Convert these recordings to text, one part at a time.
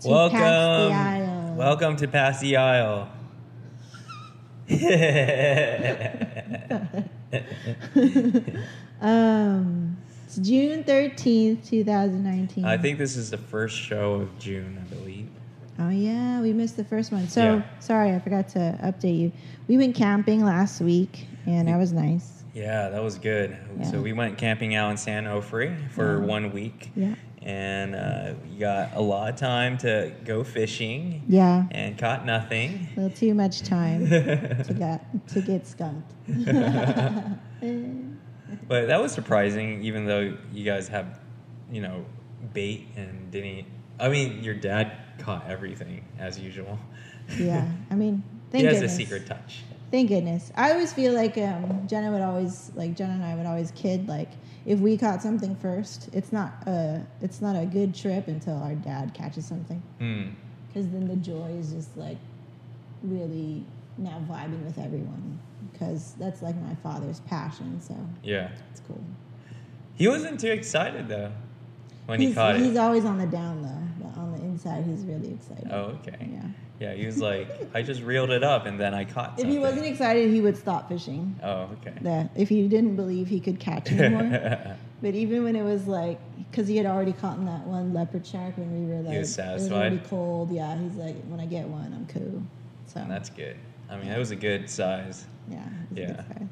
to Welcome. Pass the Aisle. Welcome to Pass the Aisle. Um, it's June thirteenth, two thousand nineteen. I think this is the first show of June, I believe. Oh yeah, we missed the first one. So Yeah. sorry, I forgot to update you. We went camping last week, and that was nice. Yeah, that was good. Yeah. So we went camping out in San Onofre for Yeah. one week. Yeah. And uh, we got a lot of time to go fishing Yeah, and caught nothing. a little too much time to get to get skunked. But that was surprising, even though you guys have, you know, bait and didn't. I mean, your dad caught everything as usual. yeah, I mean, he has goodness. a secret touch. Thank goodness. I always feel like um, Jenna would always like Jenna and I would always kid like if we caught something first, it's not a it's not a good trip until our dad catches something Hmm. because then the joy is just like really now vibing with everyone because that's like my father's passion. So Yeah. it's cool. He wasn't too excited though when he's, he caught he's it. always on the down low, but on the inside he's really excited. Oh, okay. Yeah. Yeah, he was like, I just reeled it up and then I caught it. If he wasn't excited, he would stop fishing. Oh, okay. That if he didn't believe he could catch anymore. But even when it was like, because he had already caught that one leopard shark when we were like, was it was already cold. Yeah, he's like, when I get one, I'm cool. So That's good. I mean, it was a good size. yeah, it was a good Yeah. size.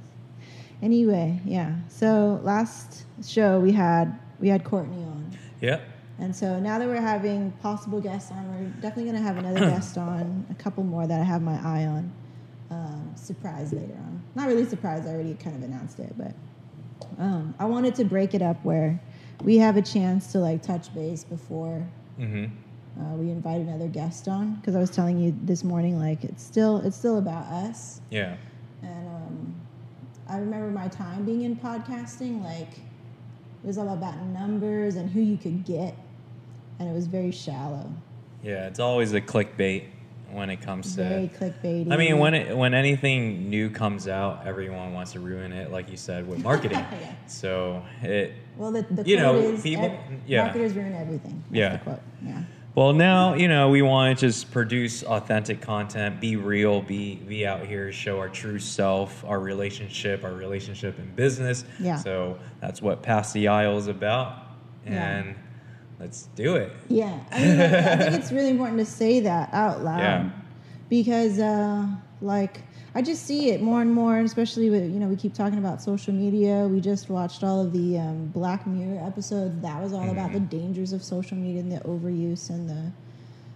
Anyway, yeah. So last show we had we had Courtney on, Yep. And so now that we're having possible guests on, we're definitely going to have another guest on, a couple more that I have my eye on. Um, surprise later on. Not really surprised. I already kind of announced it, but um, I wanted to break it up where we have a chance to like touch base before Mm-hmm. uh, we invite another guest on. Because I was telling you this morning, like it's still it's still about us. Yeah. And um, I remember my time being in podcasting, like it was all about numbers and who you could get, and it was very shallow, Yeah. It's always a clickbait when it comes to. very clickbaity. I mean, when it, when anything new comes out, everyone wants to ruin it, like you said, with marketing. Yeah. So it. well, the, the you quote know, is people- ev- yeah. marketers ruin everything. That's Yeah. the quote. Yeah. Well, now you know we want to just produce authentic content, be real, be be out here, show our true self, our relationship, our relationship in business. Yeah. So that's what Pass the Aisle is about, Yeah. Let's do it. Yeah, I mean, like, I think it's really important to say that out loud Yeah. because, uh, like, I just see it more and more, especially with you know we keep talking about social media. We just watched all of the um, Black Mirror episodes. That was all about the Mm-hmm. dangers of social media and the overuse and the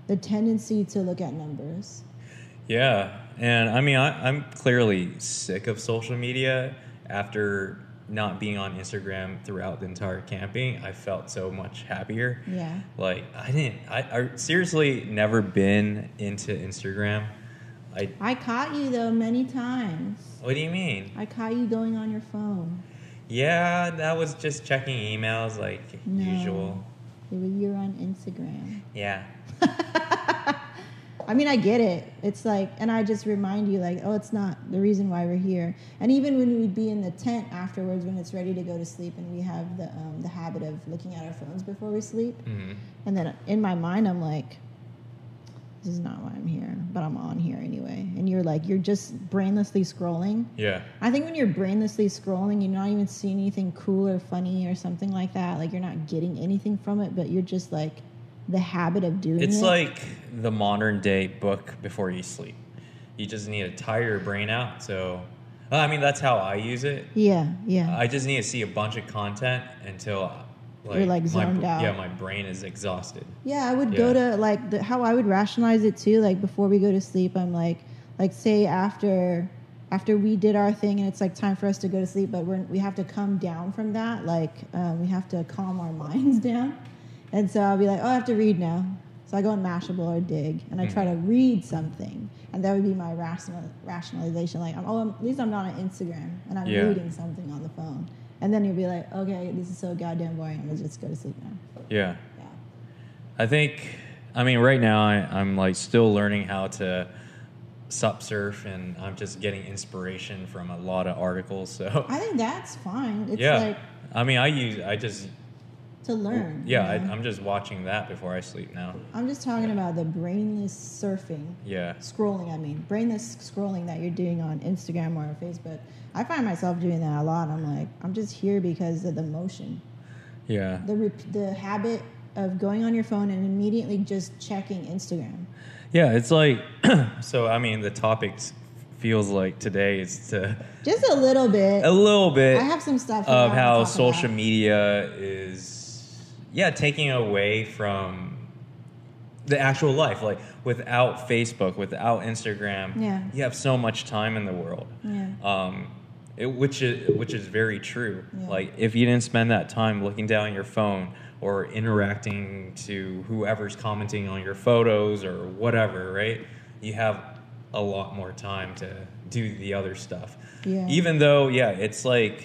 the tendency to look at numbers. Yeah, and I mean, I, I'm clearly sick of social media. After not being on Instagram throughout the entire camping, I felt so much happier. Yeah, Like I didn't, I, I seriously never been into Instagram. I. I caught you though many times. What do you mean? I caught you going on your phone. Yeah, that was just checking emails like No. usual. You're on Instagram. Yeah. I mean, I get it. It's like, and I just remind you, like, oh, it's not the reason why we're here. And even when we'd be in the tent afterwards, when it's ready to go to sleep, and we have the um, the habit of looking at our phones before we sleep, hmm and then in my mind, I'm like, this is not why I'm here, but I'm on here anyway. And you're like, you're just brainlessly scrolling. Yeah. I think when you're brainlessly scrolling, you're not even seeing anything cool or funny or something like that. Like you're not getting anything from it, but you're just like the habit of doing It's it. like the modern day book before you sleep. You just need to tire your brain out. So, I mean, that's how I use it. yeah, yeah. I just need to see a bunch of content until like, You're, like, my, zoned br- out. Yeah, my brain is exhausted. Yeah, I would go to like the, how I would rationalize it too. Like before we go to sleep, I'm like, like say after after we did our thing and it's like time for us to go to sleep, but we're, we have to come down from that. Like um, we have to calm our minds down. And so I'll be like, oh, I have to read now. So I go on Mashable or Digg, and I try to mm. read something, and that would be my rational rationalization. Like, I'm, oh, at least I'm not on Instagram, and I'm Yeah. reading something on the phone. And then you'll be like, okay, this is so goddamn boring. I'm gonna just go to sleep now. Yeah. Yeah. I think, I mean, right now I, I'm like still learning how to sup surf and I'm just getting inspiration from a lot of articles. So, I think that's fine. It's yeah. like I mean, I use, I just to learn. Yeah, you know? I, I'm just watching that before I sleep now. I'm just talking about the brainless surfing, Yeah. scrolling. I mean, brainless scrolling that you're doing on Instagram or Facebook. I find myself doing that a lot. I'm like, I'm just here because of the motion, Yeah. the rep- the habit of going on your phone and immediately just checking Instagram. Yeah, it's like so. I mean, the topic feels like today is to Just a little bit. a little bit I have some stuff of how social about. media is, yeah, taking away from the actual life. Like without Facebook, without Instagram, Yeah. you have so much time in the world. Yeah. Um, it, which is which is very true. Yeah. Like if you didn't spend that time looking down at your phone or interacting to whoever's commenting on your photos or whatever, right? You have a lot more time to do the other stuff. Yeah. Even though, yeah, it's like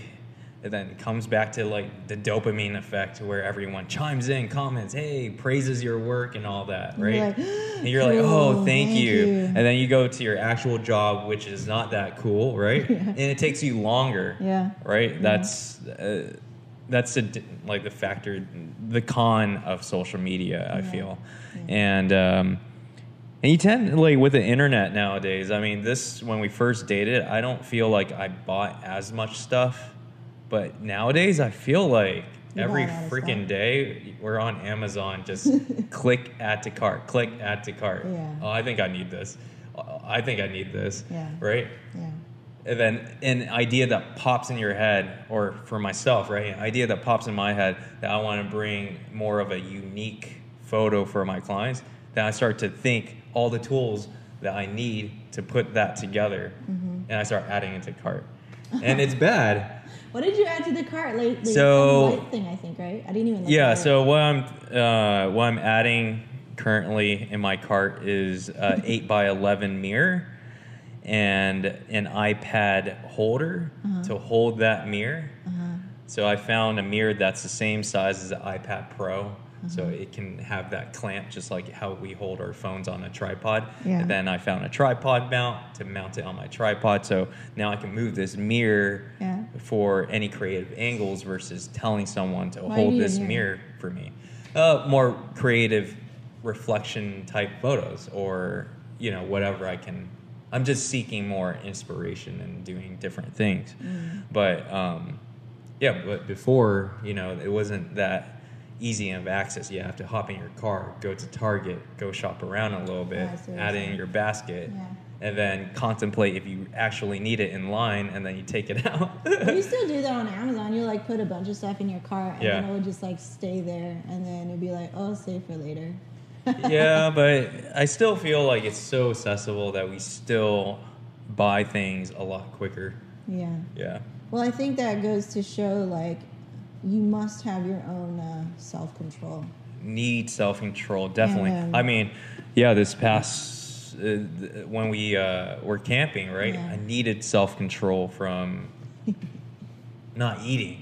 it then it comes back to like the dopamine effect where everyone chimes in, comments, hey, praises your work and all that, right? you're like, and you're like, oh, "Cool, thank, thank you. you." And then you go to your actual job, which is not that cool, right? Yeah. And it takes you longer, Yeah. right? That's uh, that's a, like the factor, the con of social media. I Yeah. feel, Yeah. and um, and you tend like with the internet nowadays. I mean, this when we first dated, I don't feel like I bought as much stuff, but nowadays I feel like You every buy a lot of freaking stuff. day we're on Amazon. Just click add to cart, click add to cart. Yeah. Oh, I think I need this. I think I need this. Yeah. Right. Yeah. And then an idea that pops in your head, or for myself, right? An idea that pops in my head that I want to bring more of a unique photo for my clients. Then I start to think all the tools that I need to put that together, Mm-hmm. and I start adding it to cart. And it's bad. What did you add to the cart lately? So- light thing, I think, right? I didn't even. Look Yeah. So what I'm uh, what I'm adding currently in my cart is a eight by eleven mirror and an iPad holder to hold that mirror. Uh-huh. So I found a mirror that's the same size as the iPad Pro. So it can have that clamp just like how we hold our phones on a tripod. Yeah. And then I found a tripod mount to mount it on my tripod. So now I can move this mirror Yeah. for any creative angles versus telling someone to Why hold this mirror? mirror for me. Uh, more creative reflection type photos or, you know, whatever I can. I'm just seeking more inspiration and doing different things. Mm. But um, yeah, but before, you know, it wasn't that easy of access. You have to hop in your car, go to Target, go shop around a little bit, Yeah, I see what add it in your basket, Yeah. and then contemplate if you actually need it in line, and then you take it out. you still do that on Amazon. You like put a bunch of stuff in your cart, and Yeah. then it would just like stay there, and then it'd be like, oh, save for later. yeah, but I still feel like it's so accessible that we still buy things a lot quicker. Yeah. Yeah. Well, I think that goes to show like you must have your own uh, self control. Need self control, definitely. And, um, I mean, yeah, this past uh, th- when we uh, were camping, right? Yeah. I needed self control from not eating.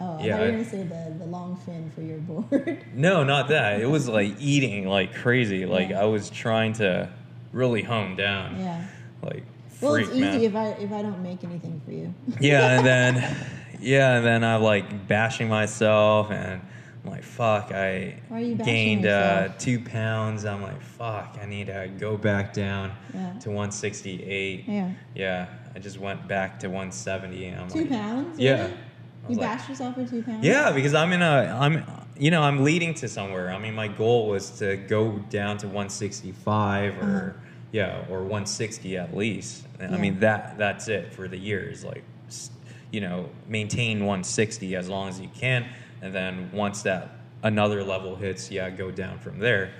Oh, I Yeah, thought you were gonna say the, the long fin for your board. No, not that. It was like eating like crazy. Like Yeah. I was trying to really hone down. yeah. Like Well, freak, it's easy man. if I if I don't make anything for you. yeah, and then yeah, and then I'm like bashing myself, and I'm like, fuck, I Why are you bashing gained uh, two pounds. I'm like, fuck, I need to go back down Yeah. to 168. Yeah. Yeah, I just went back to 170, and I'm Two like, pounds. Yeah. Really? You like- bashed yourself for two pounds. Yeah, because I'm in a, I'm, you know, I'm leading to somewhere. I mean, my goal was to go down to 165 or, Uh-huh. yeah, or 160 at least. And I mean, that that's it for the years. Like, you know, maintain 160 as long as you can, and then once that another level hits, yeah, go down from there.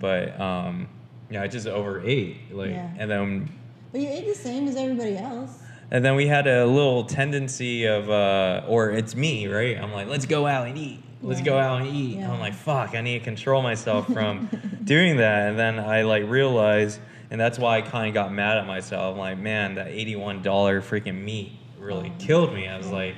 But um, yeah, I just overate, like, Mm. Yeah. and then But you ate the same as everybody else. and then we had a little tendency of, uh, or it's me, right? I'm like, let's go out and eat. Let's Yeah. go out and eat. Yeah. I'm like, fuck, I need to control myself from doing that. And then I like realized, and that's why I kind of got mad at myself. I'm like, man, that $81 freaking meat really killed me. I was like,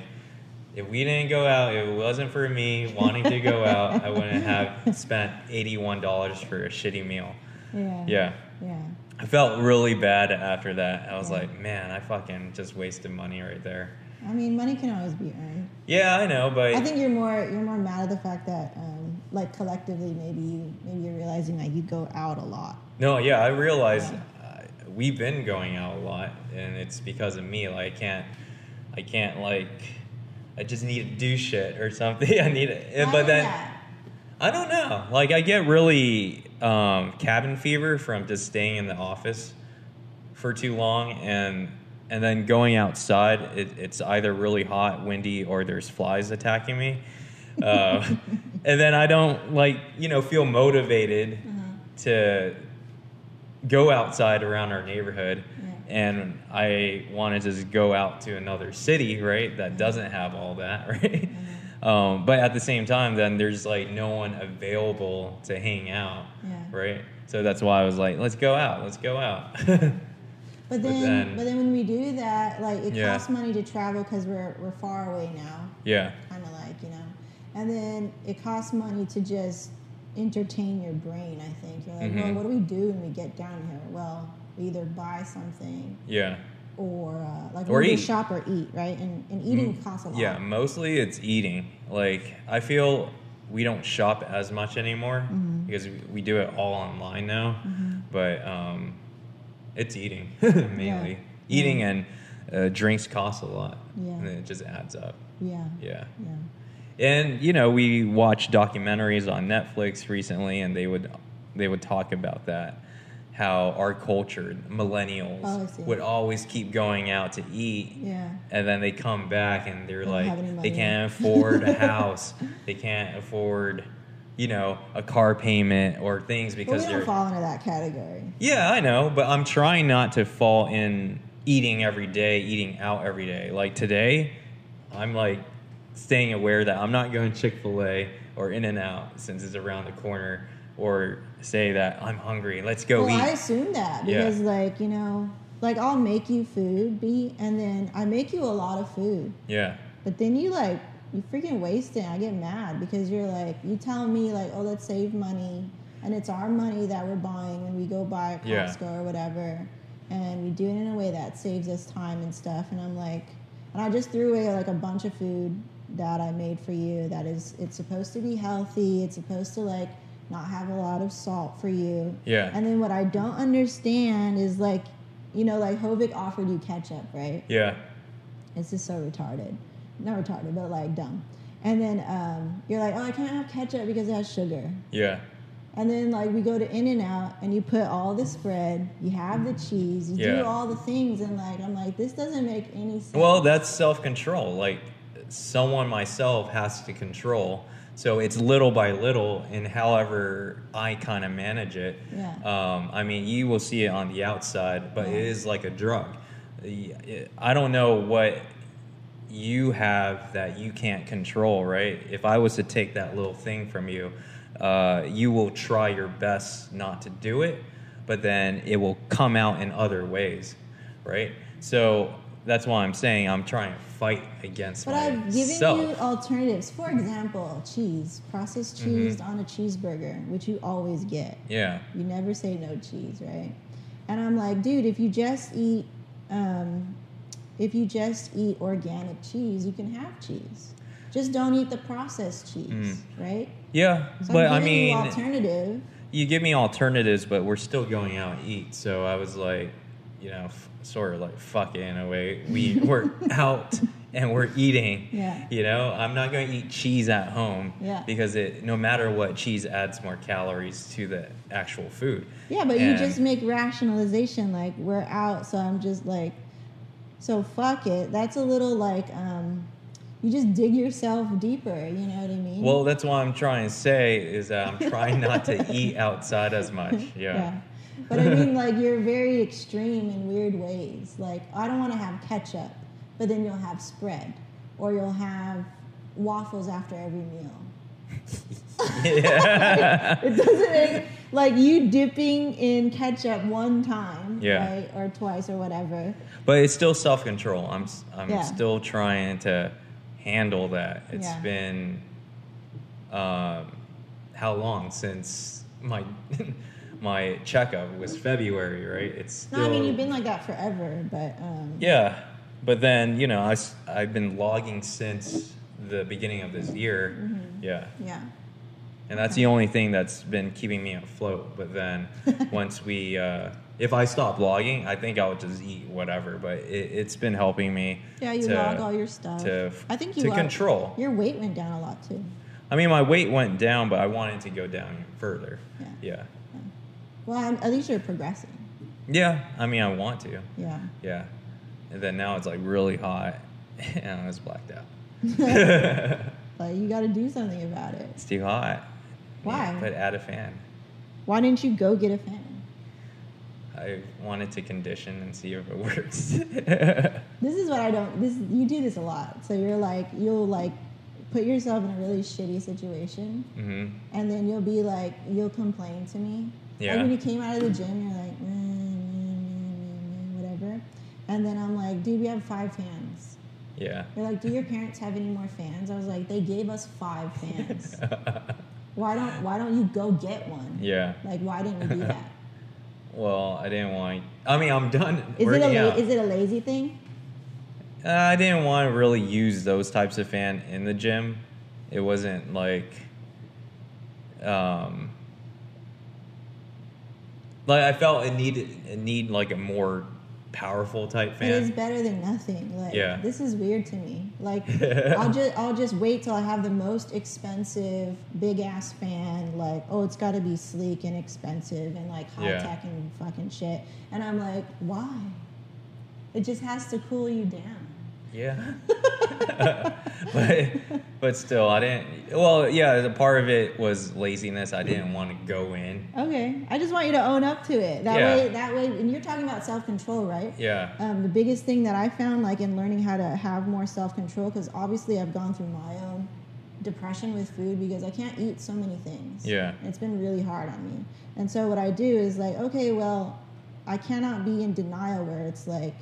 if we didn't go out, if it wasn't for me wanting to go out, I wouldn't have spent $81 for a shitty meal. Yeah. Yeah. Yeah. I felt really bad after that. I was Yeah. like, man, I fucking just wasted money right there. I mean, money can always be earned. Yeah, I know, but I think you're more you're more mad at the fact that um, like collectively maybe you maybe you're realizing that you go out a lot. no, yeah, I realize Yeah. uh, we've been going out a lot, and it's because of me. Like, I can't, I can't like, I just need to do shit or something. I need it, Why but then. that? I don't know. Like I get really um, cabin fever from just staying in the office for too long, and and then going outside, it, it's either really hot, windy, or there's flies attacking me, uh, and then I don't like you know feel motivated to go outside around our neighborhood. Yeah. And I wanted to just go out to another city, right? That doesn't have all that, right? Um, but at the same time, then there's like no one available to hang out, Yeah. right? So that's why I was like, let's go out, let's go out. But But then, then- but then when we do that, like it Yeah. costs money to travel because we're we're far away now, yeah, kind of like you know, and then it costs money to just entertain your brain. I think you're like, well, Mhm. what do we do when we get down here? Well, we either buy something yeah, or uh, like Or eat. shop or eat, right? And and eating costs a lot. yeah. Mostly it's eating. Like I feel we don't shop as much anymore Mm-hmm. because we, do it all online now. But um, it's eating mainly. Eating and uh, drinks cost a lot, Yeah. and it just adds up. Yeah. Yeah. Yeah. And you know, we watched documentaries on Netflix recently, and they would they would talk about that, how our culture, millennials, Oh, would always keep going out to eat, Yeah. and then they come back and they're like, they can't afford a house, they can't afford, you know, a car payment or things we because don't they're. fall into that category. Yeah, I know, but I'm trying not to fall in eating every day, eating out every day. Like today, I'm like staying aware that I'm not going Chick fil A or In N Out since it's around the corner, or say that I'm hungry, let's go well, I assume that Yeah. because, like, you know, like I'll make you food, be, and then I make you a lot of food, Yeah, but then you like you freaking waste it. I get mad because you're like you tell me like, oh, let's save money, and it's our money that we're buying when we go buy at Yeah. Costco or whatever, and we do it in a way that saves us time and stuff. And I'm like, and I just threw away like a bunch of food that I made for you. That is, it's supposed to be healthy. It's supposed to like not have a lot of salt for you. Yeah. And then what I don't understand is like, you know, like Hovik offered you ketchup, right? yeah, It's just so retarded. Not retarded, but like dumb. And then um, you're like, oh, I can't have ketchup because it has sugar. yeah, And then like we go to In and Out and you put all the spread, you have the cheese, you Yeah. do all the things, and like I'm like, this doesn't make any sense. Well, that's self control. Like someone myself has to control. So it's little by little, and however I kind of manage it. Yeah. Um, I mean, you will see it on the outside, but it Yeah. is like a drug. I don't know what you have that you can't control, right? If I was to take that little thing from you, uh, you will try your best not to do it, but then it will come out in other ways, right? So that's why I'm saying I'm trying to fight against But I've given myself. you alternatives. For example, cheese, processed Mm-hmm. cheese on a cheeseburger, which you always get. yeah, You never say no cheese, right? And I'm like, dude, if you just eat, um, if you just eat organic cheese, you can have cheese. Just don't eat the processed cheese, right? yeah, So Mm. but I giving mean, you alternative. you give me alternatives, but we're still going out and eat. So I was like, you know, f- sort of like fuck it in a way. We we're out and we're eating. Yeah. You know, I'm not going to eat cheese at home. Yeah. Because it, no matter what, cheese adds more calories to the actual food. Yeah, but you just make rationalization like we're out, so I'm just like, so fuck it. That's a little like, um, you just dig yourself deeper. You know what I mean? Well, that's what I'm trying to say is that I'm trying not to eat outside as much. Yeah. But I mean, like, you're very extreme in weird ways. Like, I don't want to have ketchup, but then you'll have spread, or you'll have waffles after every meal. Yeah. It doesn't make, like you dipping in ketchup one time, Yeah. right, or twice or whatever. But it's still self control. I'm I'm Yeah. still trying to handle that. It's Yeah. been um, how long since my my checkup was February, right? It's still No, I mean you've been like that forever, but um, yeah, But then, you know, I I've been logging since the beginning of this year. Mm-hmm. Yeah. Yeah. And that's the only thing that's been keeping me afloat. But then once we, uh, if I stop logging, I think I'll just eat whatever. But it, it's been helping me. Yeah, you to, log all your stuff. to, I think you to log- control. Your weight went down a lot too. I mean, my weight went down, but I wanted to go down further. Yeah. Yeah. Well, I'm, at least you're progressing. Yeah. I mean, I want to. Yeah. Yeah. And then now it's like really hot, and I was blacked out. Like you got to do something about it. It's too hot. Why? Yeah, but add a fan. Why didn't you go get a fan? I wanted to condition and see if it works. This is what I don't. This you do this a lot. So you're like you'll like put yourself in a really shitty situation, hmm and then you'll be like you'll complain to me. Yeah. Like when you came out of the gym, you're like "Mm, mm, mm, whatever, and then I'm like, dude, we have five fans. Yeah. They're like, do your parents have any more fans? I was like, they gave us five fans. why don't Why don't you go get one? yeah. Like, why didn't you do that? Well, I didn't want. I mean, I'm done Is it a la- is it a lazy thing? Uh, I didn't want to really use those types of fan in the gym. It wasn't like, um, like I felt it needed it need like a more powerful type fan. It is better than nothing. Like Yeah. this is weird to me. Like I'll just I'll just wait till I have the most expensive big ass fan. Like oh, it's got to be sleek and expensive and like high Yeah. tech and fucking shit. And I'm like, why? It just has to cool you down. Yeah, but but still, I didn't. Well, yeah, the part of it was laziness. I didn't want to go in. Okay, I just want you to own up to it. That Yeah. way, that way, and you're talking about self control, right? Yeah, Um, the biggest thing that I found, like in learning how to have more self control, because obviously I've gone through my own depression with food because I can't eat so many things. Yeah. It's been really hard on me. And so what I do is like, okay, well, I cannot be in denial where it's like,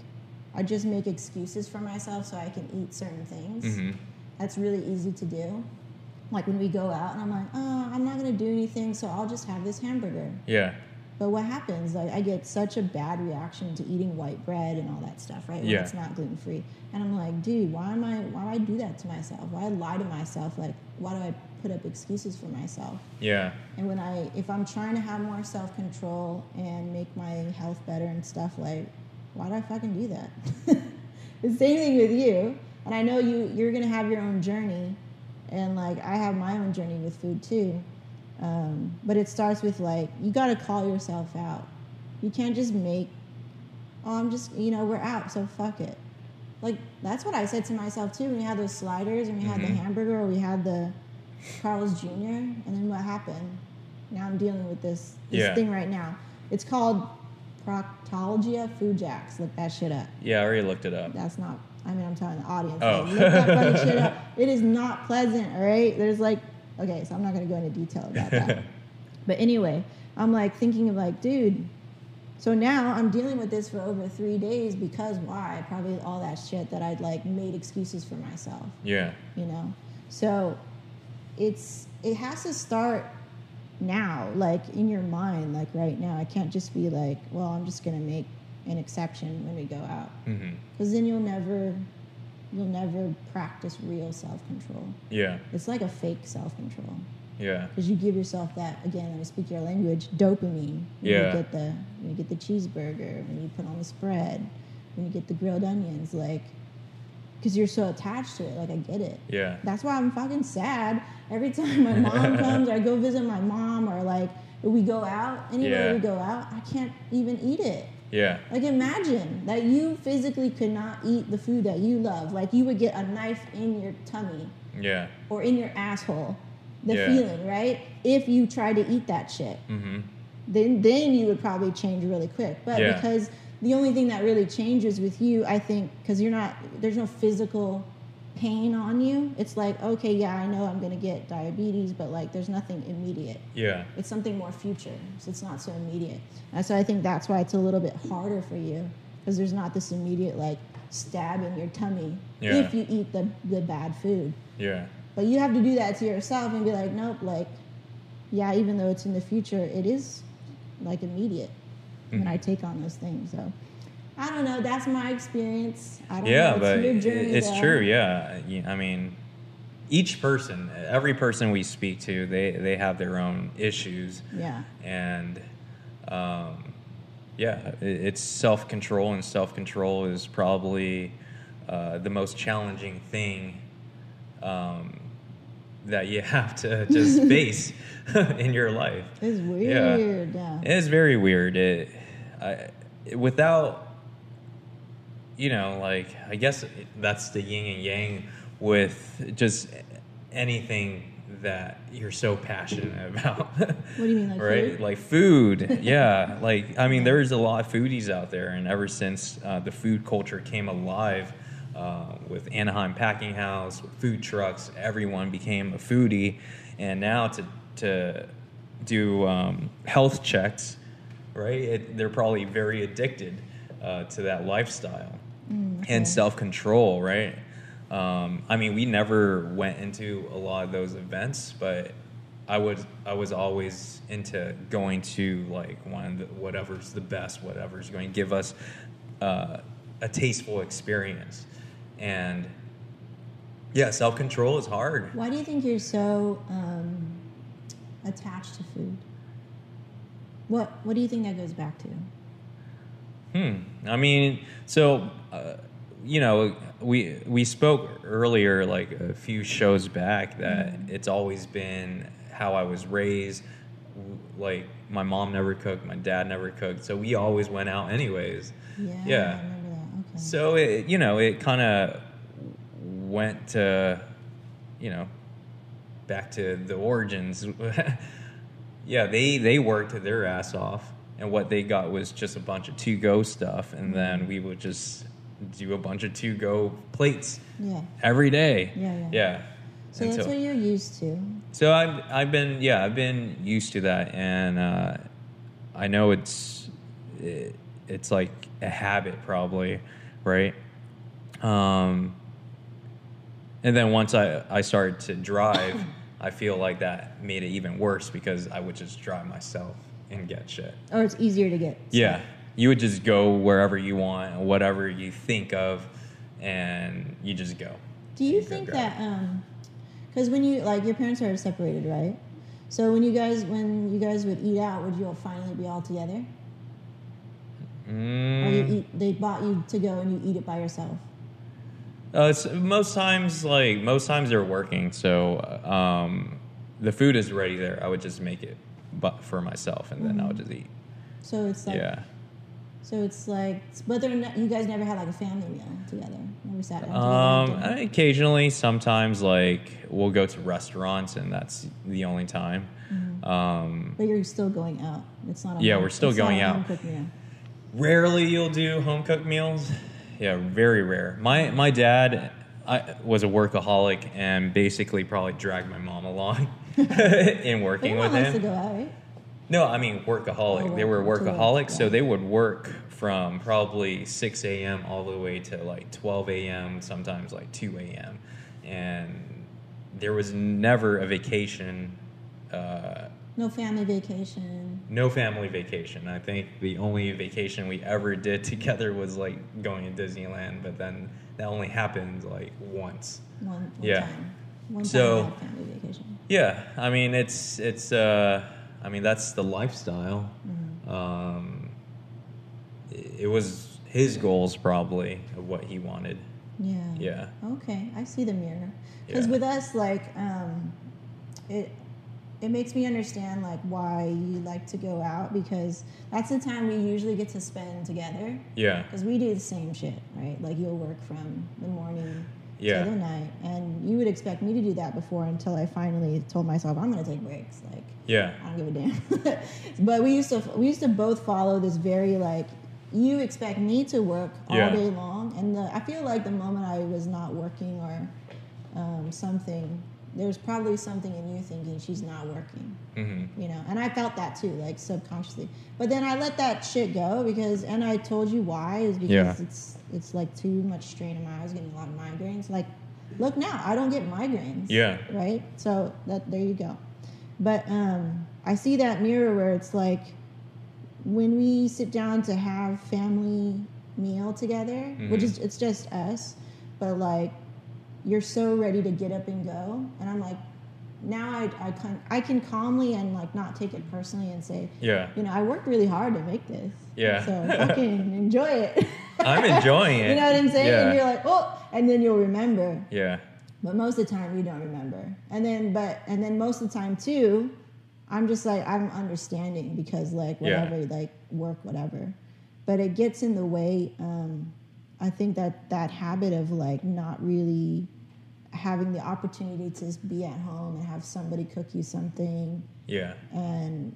I just make excuses for myself so I can eat certain things. hmm That's really easy to do. Like when we go out and I'm like, oh, I'm not gonna do anything, so I'll just have this hamburger. yeah, But what happens? Like I get such a bad reaction to eating white bread and all that stuff, right? When Yeah. it's not gluten free. And I'm like, dude, why am I? Why do I do that to myself? Why lie to myself? Like, why do I put up excuses for myself? yeah, And when I, if I'm trying to have more self control and make my health better and stuff, like, why do I fucking do that? the same thing with you. And I know you, you're gonna have your own journey, and like I have my own journey with food too. Um, but it starts with like you got to call yourself out. You can't just make, oh, I'm just you know we're out, so fuck it. Like that's what I said to myself too when we had those sliders and we had the Mhm. hamburger or we had the Carl's Jr. And then what happened? Now I'm dealing with this this Yeah. thing right now. It's called Proctalgia fugax. Look that shit up. yeah. I already looked it up. That's not. I mean, I'm telling the audience. Oh. look that fucking shit up. It is not pleasant. All right. There's like, okay, so I'm not gonna go into detail about that. but anyway, I'm like thinking of like, dude. So now I'm dealing with this for over three days because why? Probably all that shit that I'd like made excuses for myself. Yeah, You know. So it's it has to start now, like in your mind, like right now. I can't just be like, well, I'm just gonna make an exception when we go out. Mm-hmm. Because then you'll never you'll never practice real self-control. Yeah, it's like a fake self-control. Yeah, because you give yourself that again let me speak your language dopamine. When Yeah. you get the when you get the cheeseburger when you put on the spread when you get the grilled onions like because you're so attached to it like i get it yeah, that's why i'm fucking sad every time my mom comes or i go visit my mom or like we go out anywhere Yeah. we go out i can't even eat it yeah, like imagine that you physically could not eat the food that you love. Like you would get a knife in your tummy yeah. or in your asshole. The Yeah. feeling, right? If you try to eat that shit. hmm Then then you would probably change really quick. But Yeah. because the only thing that really changes with you, I think, because you're not there's no physical pain on you. It's like, okay, yeah, I know I'm gonna get diabetes, but like there's nothing immediate. Yeah, it's something more future so it's not so immediate. And so i think that's why it's a little bit harder for you because there's not this immediate like stab in your tummy Yeah. if you eat the, the bad food. Yeah, but you have to do that to yourself and be like nope like yeah even though it's in the future it is like immediate when Mhm. i take on those things so I don't know. That's my experience. I don't yeah know. but your journey, it's though. true yeah i mean each person every person we speak to they they have their own issues Yeah. and um, yeah it's self-control and self-control is probably uh, the most challenging thing um, that you have to just face in your life It's Yeah. weird. Yeah. it is very weird. It, I, without, you know, like I guess that's the yin and yang with just anything that you're so passionate about. what do you mean, like right? food? Like food. yeah. Like I mean, there's a lot of foodies out there, and ever since uh, the food culture came alive. Uh, with Anaheim Packing House, food trucks, everyone became a foodie, and now to to do um, health checks, right? It, they're probably very addicted uh, to that lifestyle and self control, right? Um, I mean, we never went into a lot of those events, but I was I was always into going to like one of the, whatever's the best, whatever's going to give us uh, a tasteful experience, and yeah, self control is hard. Why do you think you're so um, attached to food? What What do you think that goes back to? Hmm. I mean, so uh, you know, we we spoke earlier, like a few shows back, that it's always been how I was raised. Like my mom never cooked, my dad never cooked, so we always went out anyways. Yeah. Yeah. I remember that. Okay. So it, you know, it kind of went to, you know, back to the origins. yeah, they they worked their ass off, and what they got was just a bunch of to go stuff, and then we would just do a bunch of to go plates yeah. every day. Yeah, yeah. yeah. So And that's what you're used to. so I've I've been yeah I've been used to that, and uh, I know it's it, it's like a habit probably, right? Um, and then once I I started to drive, I feel like that made it even worse because I would just drive myself and get shit. Or it's easier to get. Yeah, you would just go wherever you want, whatever you think of, and you just go. Do you Go think that um because when you like your parents are separated, right? So when you guys when you guys would eat out, would you all finally be all together? Or you Mm. eat they bought you to go and you eat it by yourself? Uh, it's, most times, like most times, they're working, so um, the food is ready there. I would just make it, but for myself, and then I would just eat. So it's like yeah. so it's like but they're not, you guys never had like a family meal together. Never sat down Um. I- occasionally, sometimes, like we'll go to restaurants, and that's the only time. Um, but you're still going out. It's not a Yeah, home- we're still going out. meal. Rarely you'll do home cooked meals. Yeah, very rare. My my dad I, was a workaholic and basically probably dragged my mom along in working with likes to him. go out, right? No, I mean workaholic. Oh, they were work- work, workaholics, so they would work from probably 6 a.m. all the way to like 12 a.m., sometimes like 2 a.m. And there was never a vacation, uh, No family vacation. No family vacation. I think the only vacation we ever did together was like going to Disneyland, but then that only happened like once. One, one Yeah. time. One So- time family vacation. Yeah, I mean it's it's uh I mean that's the lifestyle. Mm-hmm. Um it it was his goals probably of what he wanted. Yeah. Yeah. Okay, I see the mirror. Because Yeah. with us, like, um, it it makes me understand like why you like to go out because that's the time we usually get to spend together. Yeah. Because we do the same shit, right? Like you'll work from the morning Yeah. to the night, and you would expect me to do that before until I finally told myself I'm gonna take breaks. Like Yeah. I don't give a damn. but we used to we used to both follow this very like you expect me to work all Yeah. day long, and the, I feel like the moment I was not working or um, something, there's probably something in you thinking she's not working, hmm you know. And I felt that too, like subconsciously. But then I let that shit go because, and I told you why is because Yeah. it's it's like too much strain in my. eyes getting a lot of migraines. Like, look now, I don't get migraines. Yeah. Right. So that there you go. But um, I see that mirror where it's like when we sit down to have family meal together, which is it's just us, but like you're so ready to get up and go, and I'm like, now I I can I can calmly and like not take it personally and say, Yeah. you know, I worked really hard to make this. Yeah. So fucking enjoy it. I'm enjoying it. you know what I'm saying? Yeah. And you're like, oh, and then you'll remember. Yeah. But most of the time you don't remember. And then but and then most of the time too, I'm just like I'm understanding because like Yeah. whatever, like work, whatever. But it gets in the way. Um, I think that that habit of like not really having the opportunity to just be at home and have somebody cook you something Yeah. and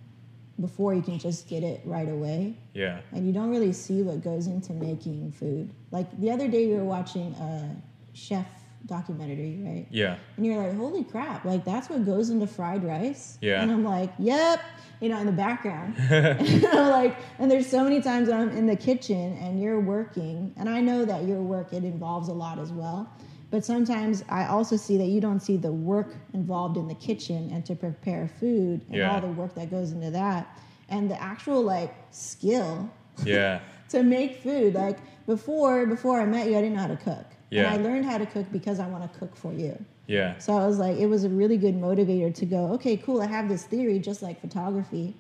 before you can just get it right away Yeah. and you don't really see what goes into making food. Like the other day, we were watching a chef documentary, right? Yeah. And you're like, holy crap, like that's what goes into fried rice. Yeah. And I'm like, yep, you know, in the background. and I'm like, and there's so many times I'm in the kitchen and you're working, and I know that your work it involves a lot as well. But sometimes I also see that you don't see the work involved in the kitchen and to prepare food and Yeah. all the work that goes into that. And the actual like skill Yeah. to make food. Like before, before I met you, I didn't know how to cook. Yeah. And I learned how to cook because I want to cook for you. Yeah. So I was like, it was a really good motivator to go, okay, cool, I have this theory just like photography.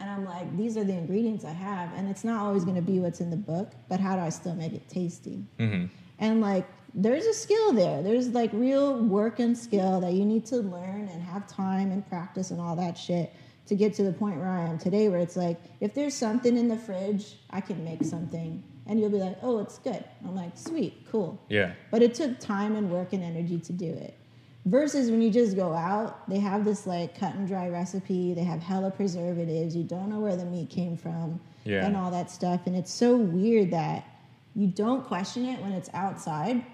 And I'm like, these are the ingredients I have. And it's not always going to be what's in the book, but how do I still make it tasty? hmm And like, there's a skill there. There's like real work and skill that you need to learn and have time and practice and all that shit to get to the point where I am today, where it's like, if there's something in the fridge, I can make something. And you'll be like, oh, it's good. I'm like, sweet, cool. Yeah. But it took time and work and energy to do it. Versus when you just go out, they have this like cut and dry recipe, they have hella preservatives, you don't know where the meat came from, Yeah. and all that stuff. And it's so weird that you don't question it when it's outside.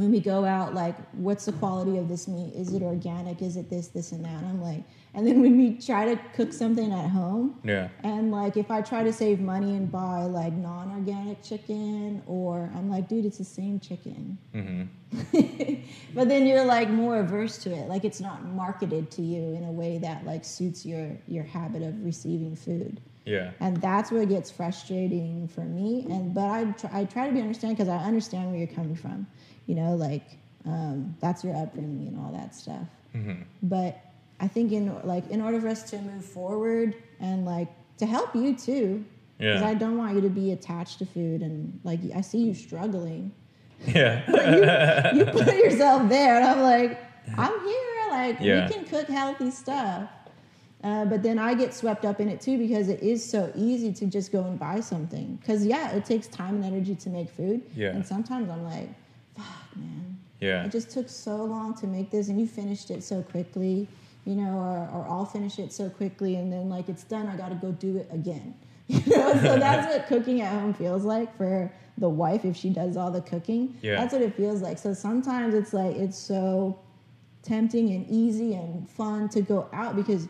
When we go out, like, what's the quality of this meat? Is it organic? Is it this, this, and that? And I'm like, and then when we try to cook something at home, Yeah. and like if I try to save money and buy like non-organic chicken, or I'm like, dude, it's the same chicken. Mm-hmm. but then you're like more averse to it. Like it's not marketed to you in a way that like suits your your habit of receiving food. Yeah. And that's what gets frustrating for me. And but I try, I try to be understanding because I understand where you're coming from. You know, like um, that's your upbringing and all that stuff. hmm But I think in like in order for us to move forward and like to help you too, because Yeah. I don't want you to be attached to food and like I see you struggling. Yeah. You put yourself there, and I'm like, I'm here. Like Yeah. we can cook healthy stuff. Uh, but then I get swept up in it too because it is so easy to just go and buy something. Because yeah, it takes time and energy to make food. Yeah. And sometimes I'm like, fuck, man. yeah. It just took so long to make this, and you finished it so quickly, you know, or, or I'll finish it so quickly, and then like it's done, I got to go do it again. You know, so that's what cooking at home feels like for the wife if she does all the cooking. Yeah. That's what it feels like. So sometimes it's like it's so tempting and easy and fun to go out because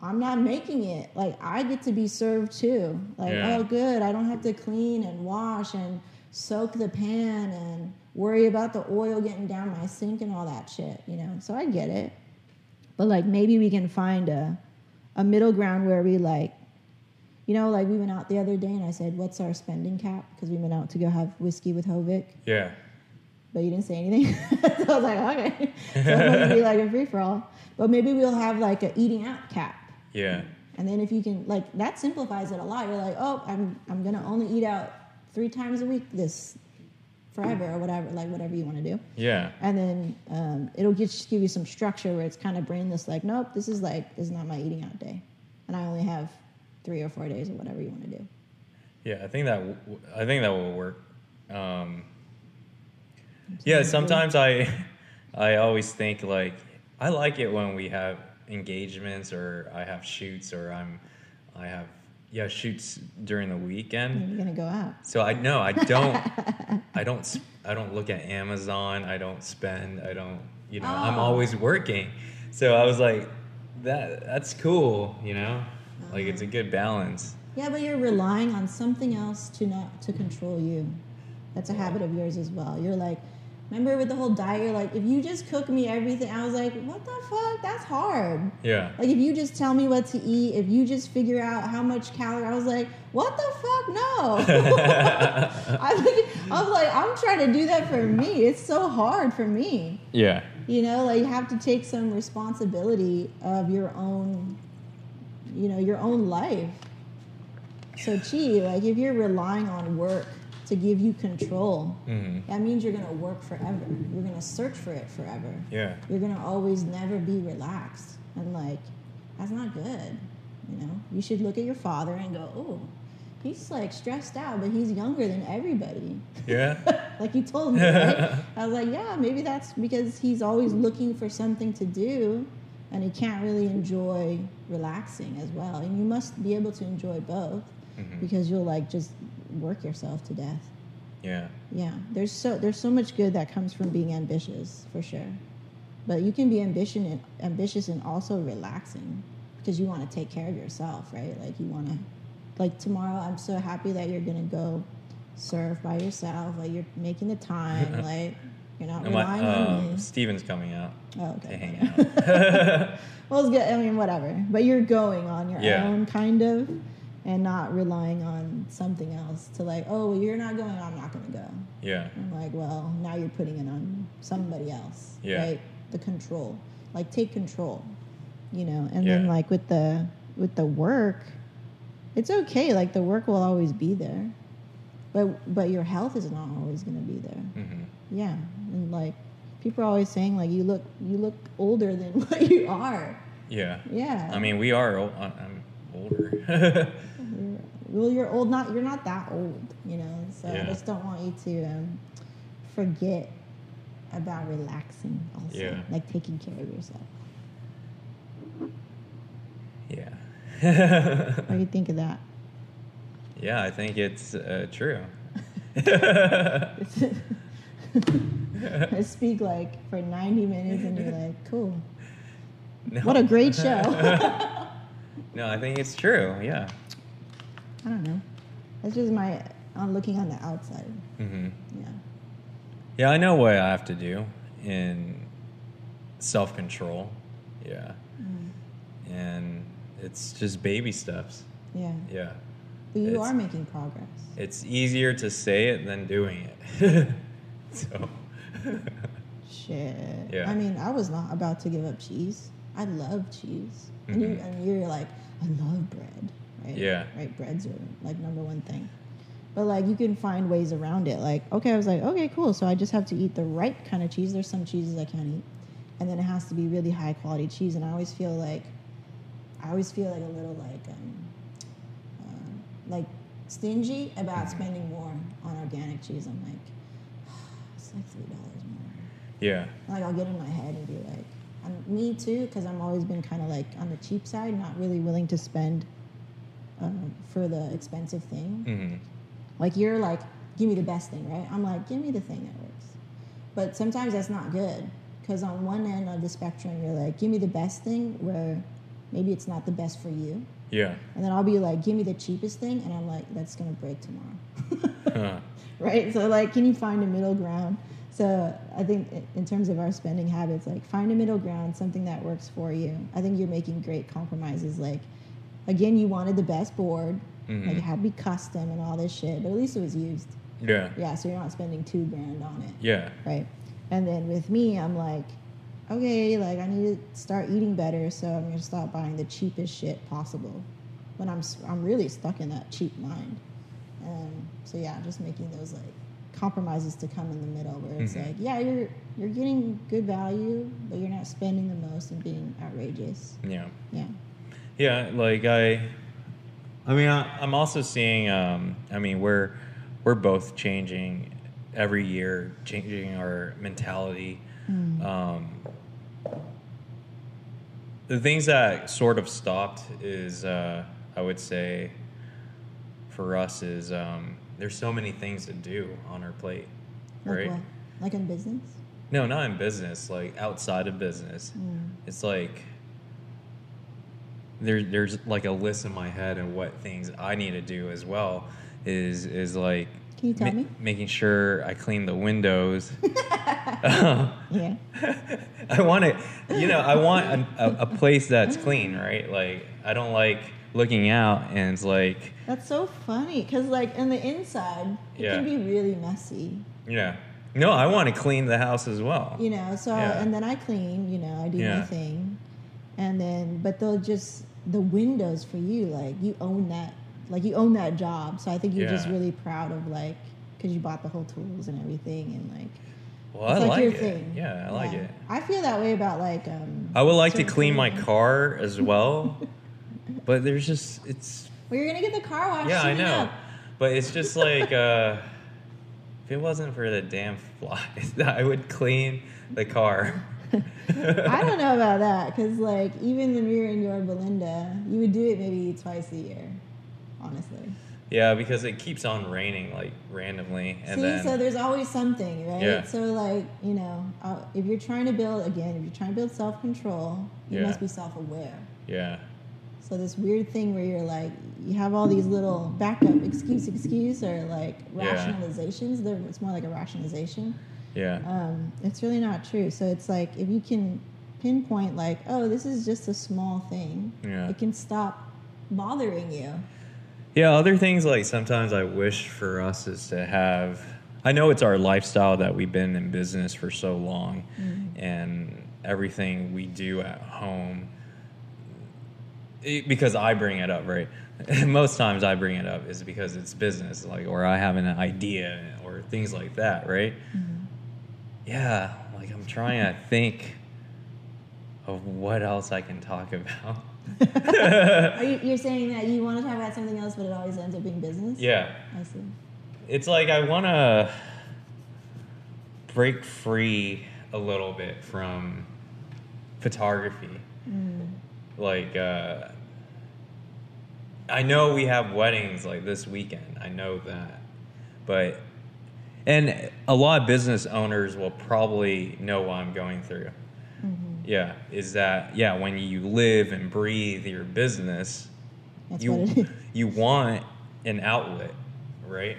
I'm not making it. Like I get to be served too. Like, Yeah. oh good, I don't have to clean and wash and soak the pan and worry about the oil getting down my sink and all that shit, you know. So I get it. But like maybe we can find a a middle ground where we like you know, like we went out the other day and I said, "What's our spending cap?" Because we went out to go have whiskey with Hovik, Yeah. but you didn't say anything. so I was like, "Okay." So it must be like a free for all. But maybe we'll have like a eating out cap. Yeah. And then if you can like that simplifies it a lot. You're like, oh, I'm I'm gonna only eat out three times a week this forever or whatever, like whatever you want to do. Yeah. And then um, it'll just give you some structure where it's kind of brainless, like, nope, this is like this is not my eating out day, and I only have three or four days or whatever you want to do. Yeah, I think that w- I think that will work. Um, yeah, sometimes I I always think like I like it when we have engagements or I have shoots or I'm I have yeah shoots during the weekend. You're gonna go out. So I no, I don't I don't i don't look at Amazon. I don't spend. I don't you know. I'm Oh. always working. So I was like that that's cool, you know? Like it's a uh-huh. good balance. Yeah, but you're relying on something else to not to control you. That's a habit of yours as well. You're like, Remember with the whole diet, you're like, if you just cook me everything, I was like, what the fuck? That's hard. Yeah. Like if you just tell me what to eat, if you just figure out how much calorie, I was like, what the fuck? No. I think I was like, I'm trying to do that for me. It's so hard for me. Yeah. You know, like you have to take some responsibility of your own, you know, your own life. So, gee, like if you're relying on work to give you control, hmm that means you're gonna work forever. You're gonna search for it forever. Yeah. You're gonna always never be relaxed, and like that's not good. You know, you should look at your father and go, oh. He's like stressed out, but he's younger than everybody. Yeah. like you told me, right? I was like, yeah, maybe that's because he's always looking for something to do and he can't really enjoy relaxing as well. And you must be able to enjoy both Mhm. because you'll like just work yourself to death. Yeah. Yeah. There's so there's so much good that comes from being ambitious, for sure. But you can be ambitious and ambitious and also relaxing because you want to take care of yourself, right? Like you want to like tomorrow I'm so happy that you're going to go surf by yourself, like you're making the time, like you're not And my, relying on uh, me. Steven's coming out Oh, to okay. hang out. well, it's good. I mean, whatever. But you're going on your Yeah. own, kind of, and not relying on something else to like, oh, well, you're not going. I'm not going to go. yeah. I'm like, well, now you're putting it on somebody else, Yeah. right? The control, like take control, you know. And then like with the with the work, it's okay. Like the work will always be there, but but your health is not always going to be there. hmm Yeah, and like people are always saying like you look you look older than what you are. Yeah. Yeah. I mean, we are. I'm older. Well, you're old. Not you're not that old, you know. So I just don't want you to um, forget about relaxing. Also, Yeah. like taking care of yourself. yeah. What do you think of that? yeah, I think it's uh, true. I speak like for 90 minutes, and you're like, cool. No. What a great show. no, I think it's true. Yeah. I don't know. That's just my on looking on the outside. hmm Yeah. Yeah, I know what I have to do in self control. Yeah. Mm. And it's just baby steps. Yeah. Yeah. But you It's- are making progress. It's easier to say it than doing it. so, Shit. Yeah. I mean, I was not about to give up cheese. I love cheese. And, you, Mhm. and you're like, I love bread, right? Yeah. Right. Breads are like number one thing. But like, you can find ways around it. Like, okay, I was like, okay, cool. So I just have to eat the right kind of cheese. There's some cheeses I can't eat, and then it has to be really high quality cheese. And I always feel like, I always feel like a little like, um, uh, like stingy about spending more on organic cheese. I'm like, it's like three dollars more. yeah. Like I'll get in my head and be like, I'm, me too, because I'm always been kind of like on the cheap side, not really willing to spend um, for the expensive thing. hmm Like you're like, give me the best thing, right? I'm like, give me the thing that works. But sometimes that's not good, because on one end of the spectrum, you're like, give me the best thing, where maybe it's not the best for you, Yeah. and then I'll be like, give me the cheapest thing, and I'm like, that's gonna break tomorrow. Huh. right? So like, can you find a middle ground? So I think in terms of our spending habits, like find a middle ground, something that works for you. I think you're making great compromises. Like, again, you wanted the best board, like Mhm. it had to be custom and all this shit, but at least it was used. Yeah. Yeah, so you're not spending two grand on it, Yeah. right? And then with me, I'm like, okay, like I need to start eating better, so I'm gonna stop buying the cheapest shit possible. When I'm I'm really stuck in that cheap mind. Um, so yeah, just making those like compromises to come in the middle, where it's Mhm. like, yeah, you're you're getting good value, but you're not spending the most and being outrageous. Yeah. Yeah. Yeah, like I, I mean, I, I'm also seeing. Um, I mean, we're we're both changing every year, changing our mentality. Mm. Um, the things that sort of stopped is, uh, I would say, for us is um, there's so many things to do on our plate, Like right? what? Like in business? No, not in business. Like outside of business, Mm. it's like there, there's like a list in my head of what things I need to do as well. Is is like Can you tell ma- me? making sure I clean the windows. Yeah. I want it, you know, I want a, a, a place that's clean, right? Like, I don't like looking out and it's like, That's so funny because, like, in the inside, it Yeah. can be really messy, yeah. No, I want to clean the house as well. you know. So, Yeah. and then I clean, you know, I do Yeah. my thing, and then, but they'll just the windows for you, like, you own that, like, you own that job. So I think you're just really proud of, like, because you bought the whole tools and everything, and like, Well, it's I like, like your it. thing. Yeah, I like it. I feel that way about like. um I would like to clean my car as well, but there's just, it's, Well, you're gonna get the car wash. yeah, I know. enough. But it's just like, uh, if it wasn't for the damn flies, I would clean the car. I don't know about that because, like, even when we were in your Belinda, you would do it maybe twice a year. Honestly. Yeah, because it keeps on raining like randomly, and See, then so there's always something, right? Yeah. So, like, you know, uh, if you're trying to build again, if you're trying to build self control, you Yeah. must be self aware. yeah, So this weird thing where you're like, you have all these little backup excuse, excuse, or like rationalizations. They're, it's more like a rationalization. Yeah, um, it's really not true. So it's like if you can pinpoint, like, oh, this is just a small thing, Yeah. it can stop bothering you. yeah. Other things like sometimes I wish for us is to have. I know it's our lifestyle that we've been in business for so long, and everything we do at home. it- because I bring it up, right? Most times I bring it up is because it's business, like, or I have an idea or things like that, right? Yeah, like I'm trying to think of what else I can talk about. Are you, you're saying that you want to talk about something else, but it always ends up being business? Yeah, I see. it's like I want to break free a little bit from photography. Like, uh, I know we have weddings like this weekend. I know that, but and a lot of business owners will probably know what I'm going through. Mm-hmm. Yeah, is that yeah? When you live and breathe your business, That's you what it is. you want an outlet, right?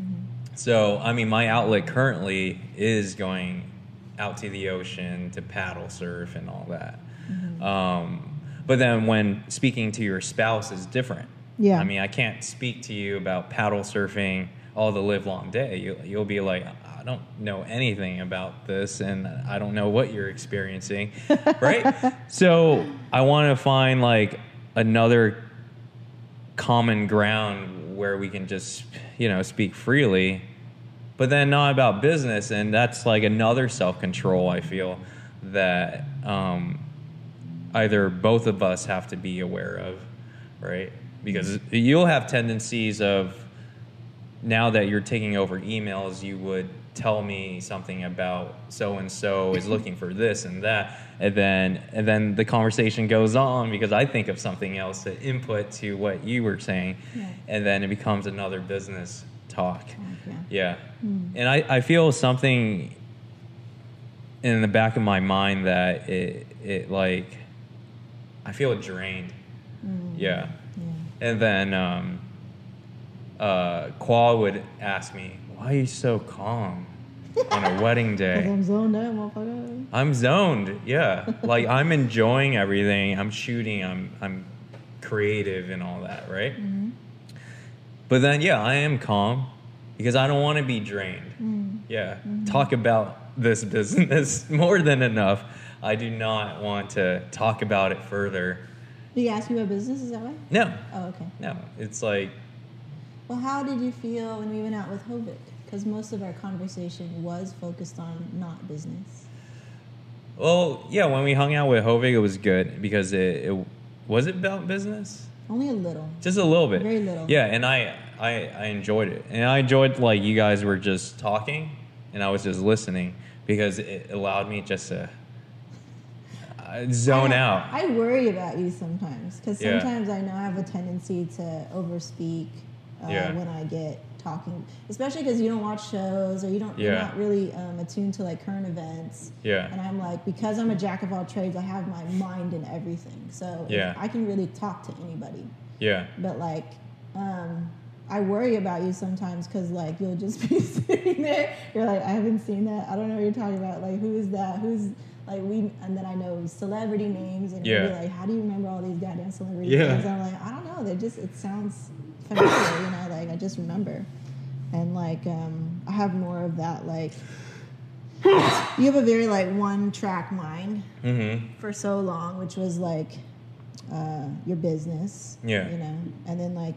Mm-hmm. So, I mean, my outlet currently is going out to the ocean to paddle surf and all that. Mm-hmm. Um, but then when speaking to your spouse is different. Yeah. I mean, I can't speak to you about paddle surfing all the live long day. You, you'll be like, I don't know anything about this and I don't know what you're experiencing, right? so I want to find like another common ground where we can just you know speak freely but then not about business and that's like another self-control i feel that um, either both of us have to be aware of right because you'll have tendencies of now that you're taking over emails you would tell me something about so and so is looking for this and that and then and then the conversation goes on because i think of something else to input to what you were saying Yeah. and then it becomes another business talk yeah. yeah and I, I feel something in the back of my mind that it it like i feel drained yeah Yeah. and then um, uh, Qual would ask me, "Why are you so calm on a wedding day?" I'm zoned out, motherfucker. I'm zoned. Yeah, like I'm enjoying everything. I'm shooting. I'm I'm creative and all that, right? Mm-hmm. But then, yeah, I am calm because I don't want to be drained. Mm. Yeah, mm-hmm. talk about this business more than enough. I do not want to talk about it further. Did he ask you about business? Is that why? No, Oh, okay. no. It's like Well, how did you feel when we went out with Hovik? Because most of our conversation was focused on not business. Well, yeah, when we hung out with Hovig, it was good because it, it was it about business, Only a little. just a little bit, Very little. Yeah, and I, I I enjoyed it, and I enjoyed like you guys were just talking, and I was just listening because it allowed me just to uh, zone I, out. I worry about you sometimes because Yeah. sometimes I know I have a tendency to overspeak uh, Yeah. when I get talking, especially because you don't watch shows or you don't. You're not really um, attuned to like current events. Yeah. And I'm like, because I'm a jack of all trades, I have my mind in everything. So Yeah. I can really talk to anybody. yeah, But like, um, I worry about you sometimes because like you'll just be sitting there. You're like, I haven't seen that. I don't know what you're talking about. Like, who is that? Who's like we? And then I know celebrity names, and you'll be Yeah. like, how do you remember all these goddamn celebrity Yeah. names? And I'm like, I don't know. They just it sounds familiar, you know. Like I just remember, and like um, I have more of that. Like you have a very like one track mind Mm-hmm. for so long, which was like uh, your business. Yeah. You know, and then like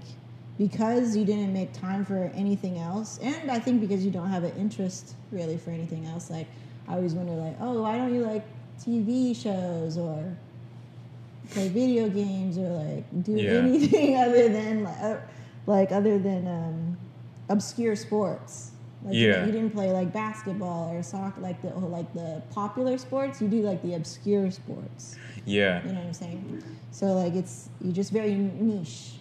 because you didn't make time for anything else, and I think because you don't have an interest really for anything else, like I always wonder, like, oh, why don't you like TV shows or play video games or like do Yeah. anything other than like, uh, like other than um, obscure sports. Like, you know, you didn't play like basketball or soccer, like the like the popular sports. You do like the obscure sports. Yeah. You know what I'm saying? So like it's you're just very niche.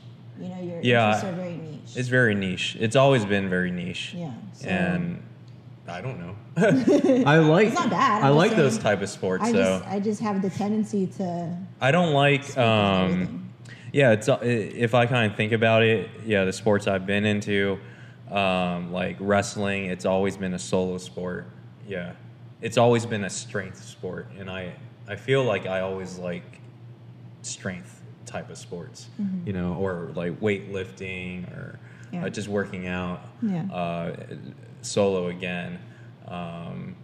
You know, your Yeah. interests are very niche. It's very niche. It's always been very niche. yeah. So And I don't know. I like It's not bad, I I'm like just those type of sports I though. just I just have the tendency to I don't like um everything. Yeah, it's uh, if I kind of think about it, yeah, the sports I've been into um like wrestling, it's always been a solo sport. Yeah. It's always been a strength sport and I I feel like I always like strength type of sports, you know, or like weightlifting or Yeah. uh, just working out. Yeah. Uh, solo again. Um,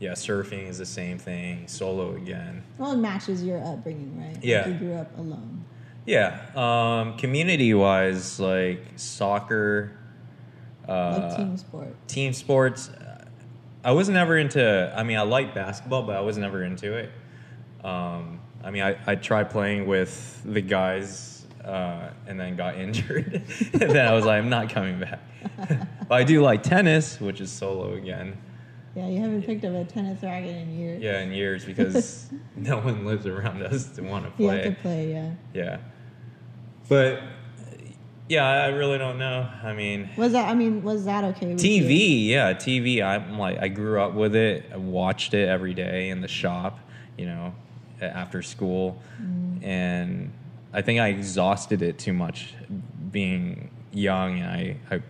yeah, surfing is the same thing. Solo again. well, it matches your upbringing, right? Like, Yeah. you grew up alone. Yeah. Um, community wise, like soccer, uh, Like team sport. team sports. I was never into. I mean, I like basketball, but I was never into it. Um, I mean, I, I tried playing with the guys uh, and then got injured. and then I was like, I'm not coming back. but I do like tennis, which is solo again. Yeah, you haven't picked up a tennis racket in years. Yeah, in years because no one lives around us to want to play. have to play, yeah. Yeah. But yeah, I really don't know. I mean, Was that? I mean, was that okay? With you? TV, yeah, TV. I'm like, I grew up with it. I watched it every day in the shop, you know, after school, mm. and I think I exhausted it too much being young. And I, I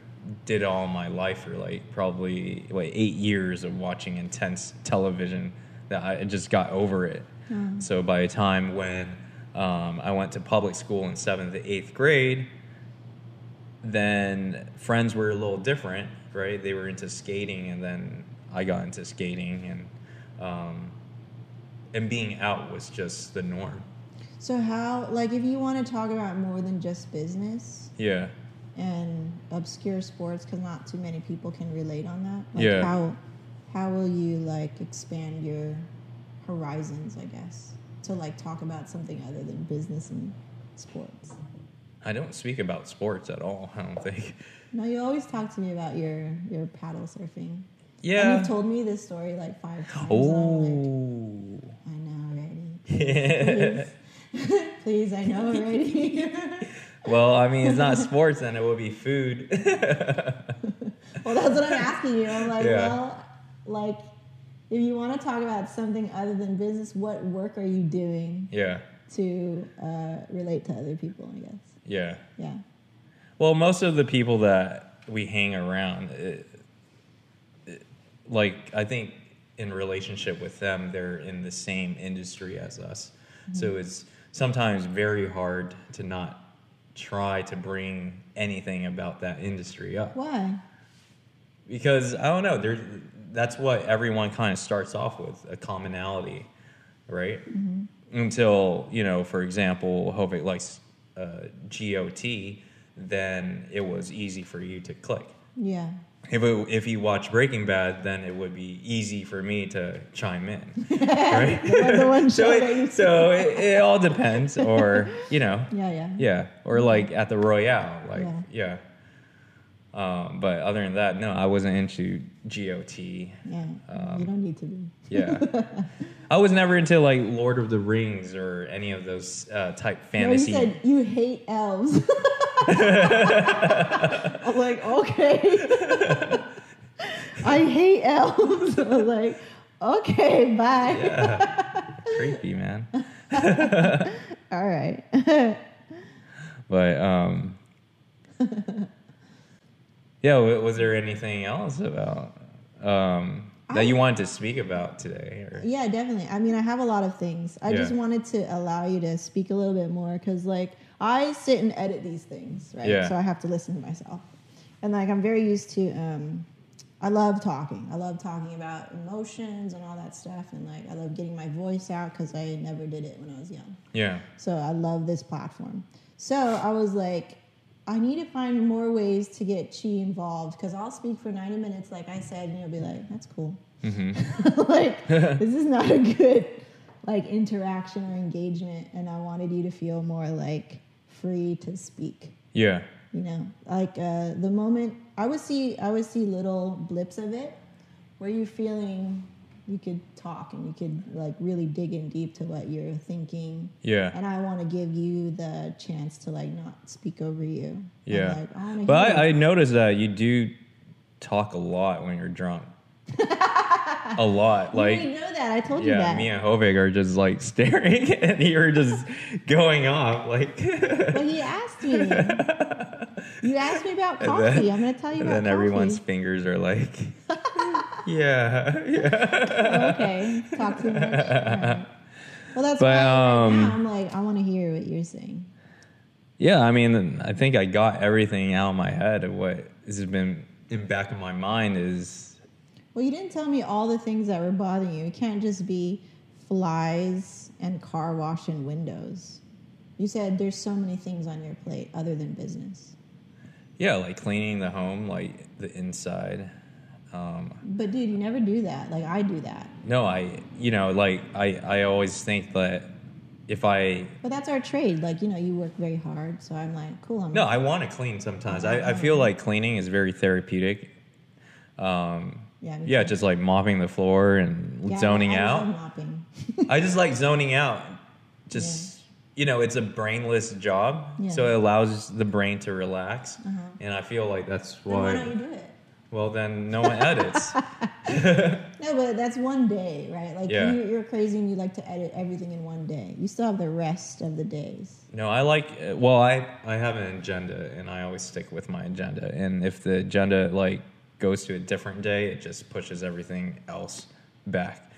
did all my life for like probably like eight years of watching intense television that I just got over it. So by the time when um, I went to public school in seventh to eighth grade, then friends were a little different, right? They were into skating, and then I got into skating, and um, and being out was just the norm. So how, like, if you want to talk about more than just business Yeah, and obscure sports, because not too many people can relate on that. Like, Yeah. How, how will you like expand your horizons? I guess to like talk about something other than business and sports. I don't speak about sports at all. I don't think. No, you always talk to me about your your paddle surfing. Yeah. And you've told me this story like five times. I'm like, Oh. I know already. Yeah. Please, Please I know already. well, I mean, it's not sports, then it would be food. well, that's what I'm asking you. I'm like, Yeah. well, like, if you want to talk about something other than business, what work are you doing yeah. to uh, relate to other people? I guess. Yeah. Yeah. Well, most of the people that we hang around, it, it- like I think in relationship with them, they're in the same industry as us. Mm-hmm. So it's sometimes very hard to not try to bring anything about that industry up Why? because I don't know. There, that's what everyone kind of starts off with a commonality, right? Until you know, for example, Hovik likes uh, GOT, then it was easy for you to click. Yeah. If it, if you watch Breaking Bad, then it would be easy for me to chime in, right? So show that you it, so it, it all depends, or you know, Yeah. Yeah. yeah, or like at the Royale, like Yeah. yeah. Um, but other than that, no, I wasn't into GOT. Yeah. Um, you don't need to be. Yeah, I was never into like Lord of the Rings or any of those uh, type No, you said you hate elves. I'm like, okay. I hate elves. I'm like, okay, bye. yeah, creepy man. All right. But um, yeah. Was there anything else about um, that you wanted to speak about today? Or? Yeah, definitely. I mean, I have a lot of things. I just wanted to allow you to speak a little bit more because, like, I sit and edit these things, right? Yeah. So I have to listen to myself. And, like, I'm very used to, um, I love talking. I love talking about emotions and all that stuff. And, like, I love getting my voice out because I never did it when I was young. Yeah. So I love this platform. So I was like, I need to find more ways to get Chi involved because I'll speak for 90 minutes, like I said, and you'll be like, that's cool. like, this is not a good like interaction or engagement. And I wanted you to feel more like free to speak. Yeah. You know, like uh, the moment I would see, I would see little blips of it where you're feeling you could talk and you could like really dig in deep to what you're thinking. Yeah. And I want to give you the chance to like not speak over you. Yeah. like, I But I, I noticed that you do talk a lot when you're drunk. a lot. Like you know that. I told you yeah, that. me and Hovig are just like staring and you're just going off like But he asked me. you asked me about coffee. then- I'm going to tell you about coffee. and then everyone's fingers are like Yeah. Yeah. Oh, okay. Talk too much. Right. Well, that's But, why right um, now I'm like, I want to hear what you're saying. Yeah, I mean, I think I got everything out of my head of what has been in back of my mind is Well, you didn't tell me all the things that were bothering you. It can't just be flies and car wash and windows. You said there's so many things on your plate other than business. yeah, like cleaning the home, like the inside. Um, But dude, you never do that. Like I do that. no, I, you know, like I, I always think that if I, But that's our trade. Like you know, you work very hard. So I'm like, cool. I'm no, I want to clean sometimes. I, I feel like cleaning is very therapeutic. Um, Yeah, yeah, too. just like mopping the floor and Yeah, zoning I out. Mopping. I just like zoning out. Just you know, it's a brainless job, Yeah. so it allows the brain to relax, Uh-huh. and I feel like that's Then why why. don't you do it? Well, then no one edits. No, but that's one day, right? Like Yeah. you, you're crazy and you like to edit everything in one day. You still have the rest of the days. no, I like. Well, I I have an agenda, and I always stick with my agenda. And if the agenda like goes to a different day, it just pushes everything else back.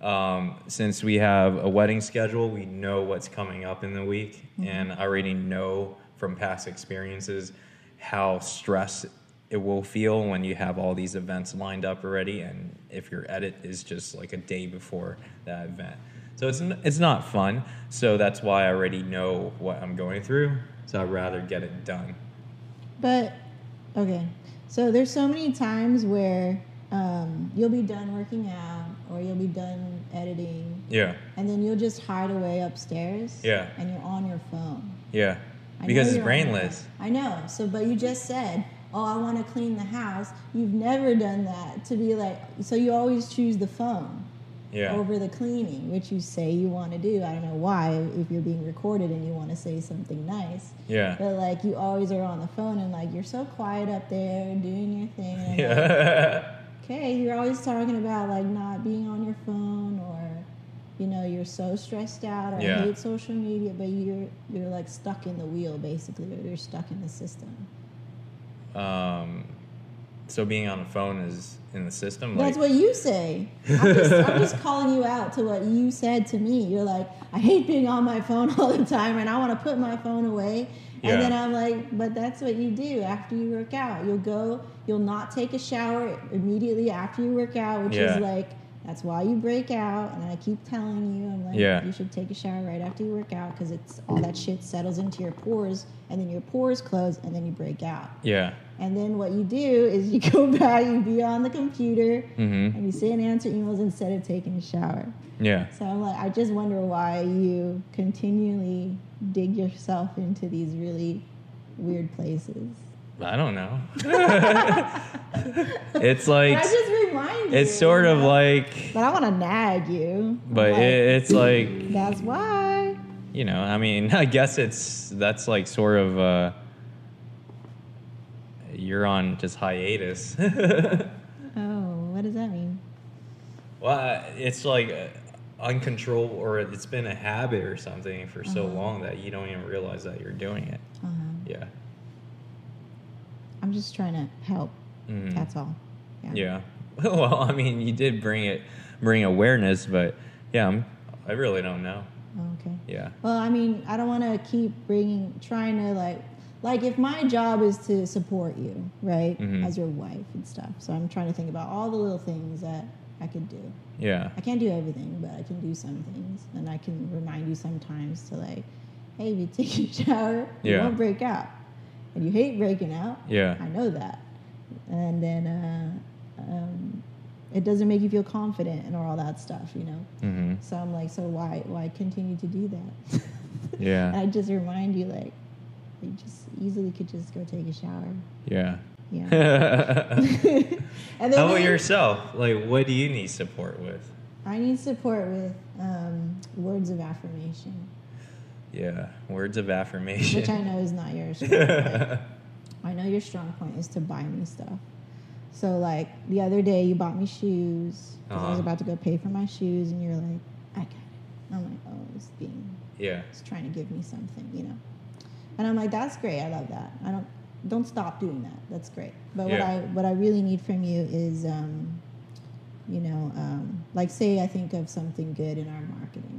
Um, since we have a wedding schedule, we know what's coming up in the week, and I already know from past experiences how stressed it will feel when you have all these events lined up already, and if your edit is just like a day before that event. So it's it's not fun. So that's why I already know what I'm going through. So I'd rather get it done. But okay, so there's so many times where um, you'll be done working out or you'll be done editing, Yeah, and then you'll just hide away upstairs. Yeah. And you're on your phone. yeah. I Because it's you're on your brainless. I know. So, but you just said, "Oh, I want to clean the house." You've never done that to be like. So you always choose the phone. Yeah. over the cleaning, which you say you want to do. I don't know why, if you're being recorded and you want to say something nice. Yeah. But like you always are on the phone and like you're so quiet up there doing your thing. I'm like, Yeah. okay, you're always talking about like not being on your phone or you know you're so stressed out or Yeah. Hate social media, but you're you're like stuck in the wheel basically, or you're stuck in the system. Um, so being on the phone is in the system. That's like, what you say. I'm just, I'm just calling you out to what you said to me. You're like, I hate being on my phone all the time, and I want to put my phone away. And then I'm like, but that's what you do after you work out. You'll go, you'll not take a shower immediately after you work out, which Yeah. is like, that's why you break out. And I keep telling you, I'm like, Yeah. you should take a shower right after you work out because it's all that shit settles into your pores, and then your pores close, and then you break out. yeah. And then what you do is you go back, you be on the computer, Mm-hmm. and you sit and answer emails instead of taking a shower. Yeah. So I'm like, I just wonder why you continually dig yourself into these really weird places. I don't know. it's But like I just remind you. it's sort you of like, But I want to nag you. but Like, it, it's like that's why. you know. I mean, I guess it's that's like sort of uh, you're on just hiatus. Oh, what does that mean? well, it's like uh, uncontrolled, or it's been a habit or something for so Uh-huh. long that you don't even realize that you're doing it. Uh-huh. Yeah. I'm just trying to help. Mhm. That's all. Yeah. yeah. Well, I mean, you did bring it, bring awareness, but yeah, I'm, I really don't know. Okay. Yeah. Well, I mean, I don't want to keep bringing, trying to like, like if my job is to support you, right, Mhm. as your wife and stuff. So I'm trying to think about all the little things that I could do. Yeah. I can't do everything, but I can do some things, and I can remind you sometimes to like, hey, if you take a shower, you Yeah. won't break out, and you hate breaking out. Yeah. I know that, and then uh, um, it doesn't make you feel confident and all that stuff, you know. hmm So I'm like, so why why continue to do that? Yeah. and I just remind you like, you just easily could just go take a shower. Yeah. Yeah. And then How about yourself? Like, what do you need support with? I need support with um, words of affirmation, Yeah. Words of affirmation. which I know is not your strong point. I know your strong point is to buy me stuff. So like the other day, you bought me shoes because I was Uh-huh. about to go pay for my shoes, and you're like, I got it. I'm like, oh, it's being yeah. it's trying to give me something, you know. And I'm like, that's great. I love that. I don't don't stop doing that. That's great. But what I what I really need from you is, um, you know, um, like say I think of something good in our marketing,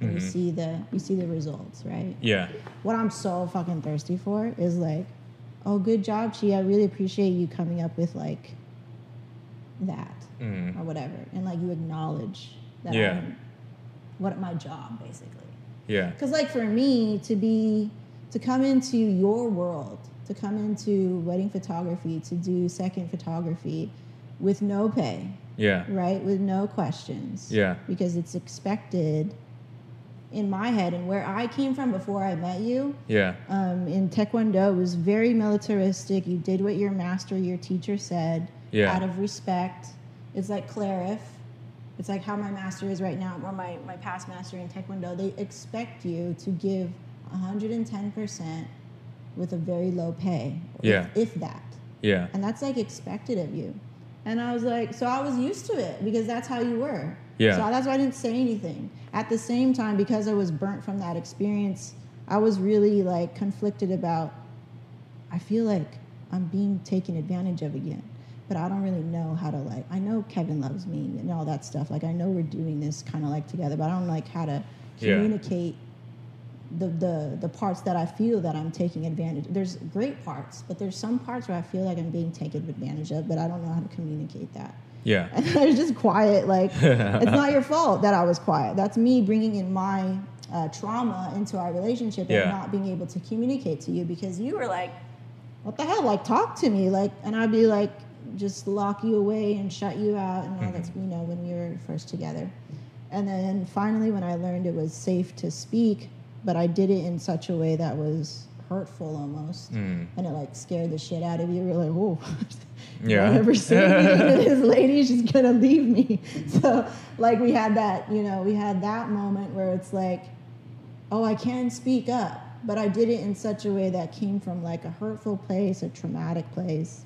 and you Mhm. see the you see the results, right? Yeah. What I'm so fucking thirsty for is like, oh, good job, Chi. I really appreciate you coming up with like that Mm. or whatever, and like you acknowledge that Yeah. I'm what my job basically. Yeah. Because, like, for me to be, to come into your world, to come into wedding photography, to do second photography with no pay, Yeah. right? With no questions. Yeah. Because it's expected in my head and where I came from before I met you. Yeah. Um, in Taekwondo, it was very militaristic. You did what your master, your teacher said Yeah. out of respect. It's like Clarif. It's like how my master is right now, or my, my past master in Taekwondo. They expect you to give 110% with a very low pay, Yeah. if, if that. Yeah. And that's like expected of you. And I was like, so I was used to it because that's how you were. Yeah. So that's why I didn't say anything. At the same time, because I was burnt from that experience, I was really like conflicted about, I feel like I'm being taken advantage of again. But I don't really know how to like, I know Kevin loves me and all that stuff. Like, I know we're doing this kind of like together, but I don't like how to Yeah. The, the the parts that I feel that I'm taking advantage. There's great parts, but there's some parts where I feel like I'm being taken advantage of, but I don't know how to communicate that. Yeah. And I was just quiet. Like it's not your fault that I was quiet. That's me bringing in my uh, trauma into our relationship Yeah. and not being able to communicate to you because you were like, "What the hell? Like talk to me." Like, and I'd be like, just lock you away and shut you out and all that's you know when we were first together. And then finally, when I learned it was safe to speak, but I did it in such a way that was hurtful almost, Mm. and it like scared the shit out of you. You're like, "Oh, Yeah. Never seen this lady. She's gonna leave me." So, like, we had that, you know, we had that moment where it's like, "Oh, I can speak up," but I did it in such a way that came from like a hurtful place, a traumatic place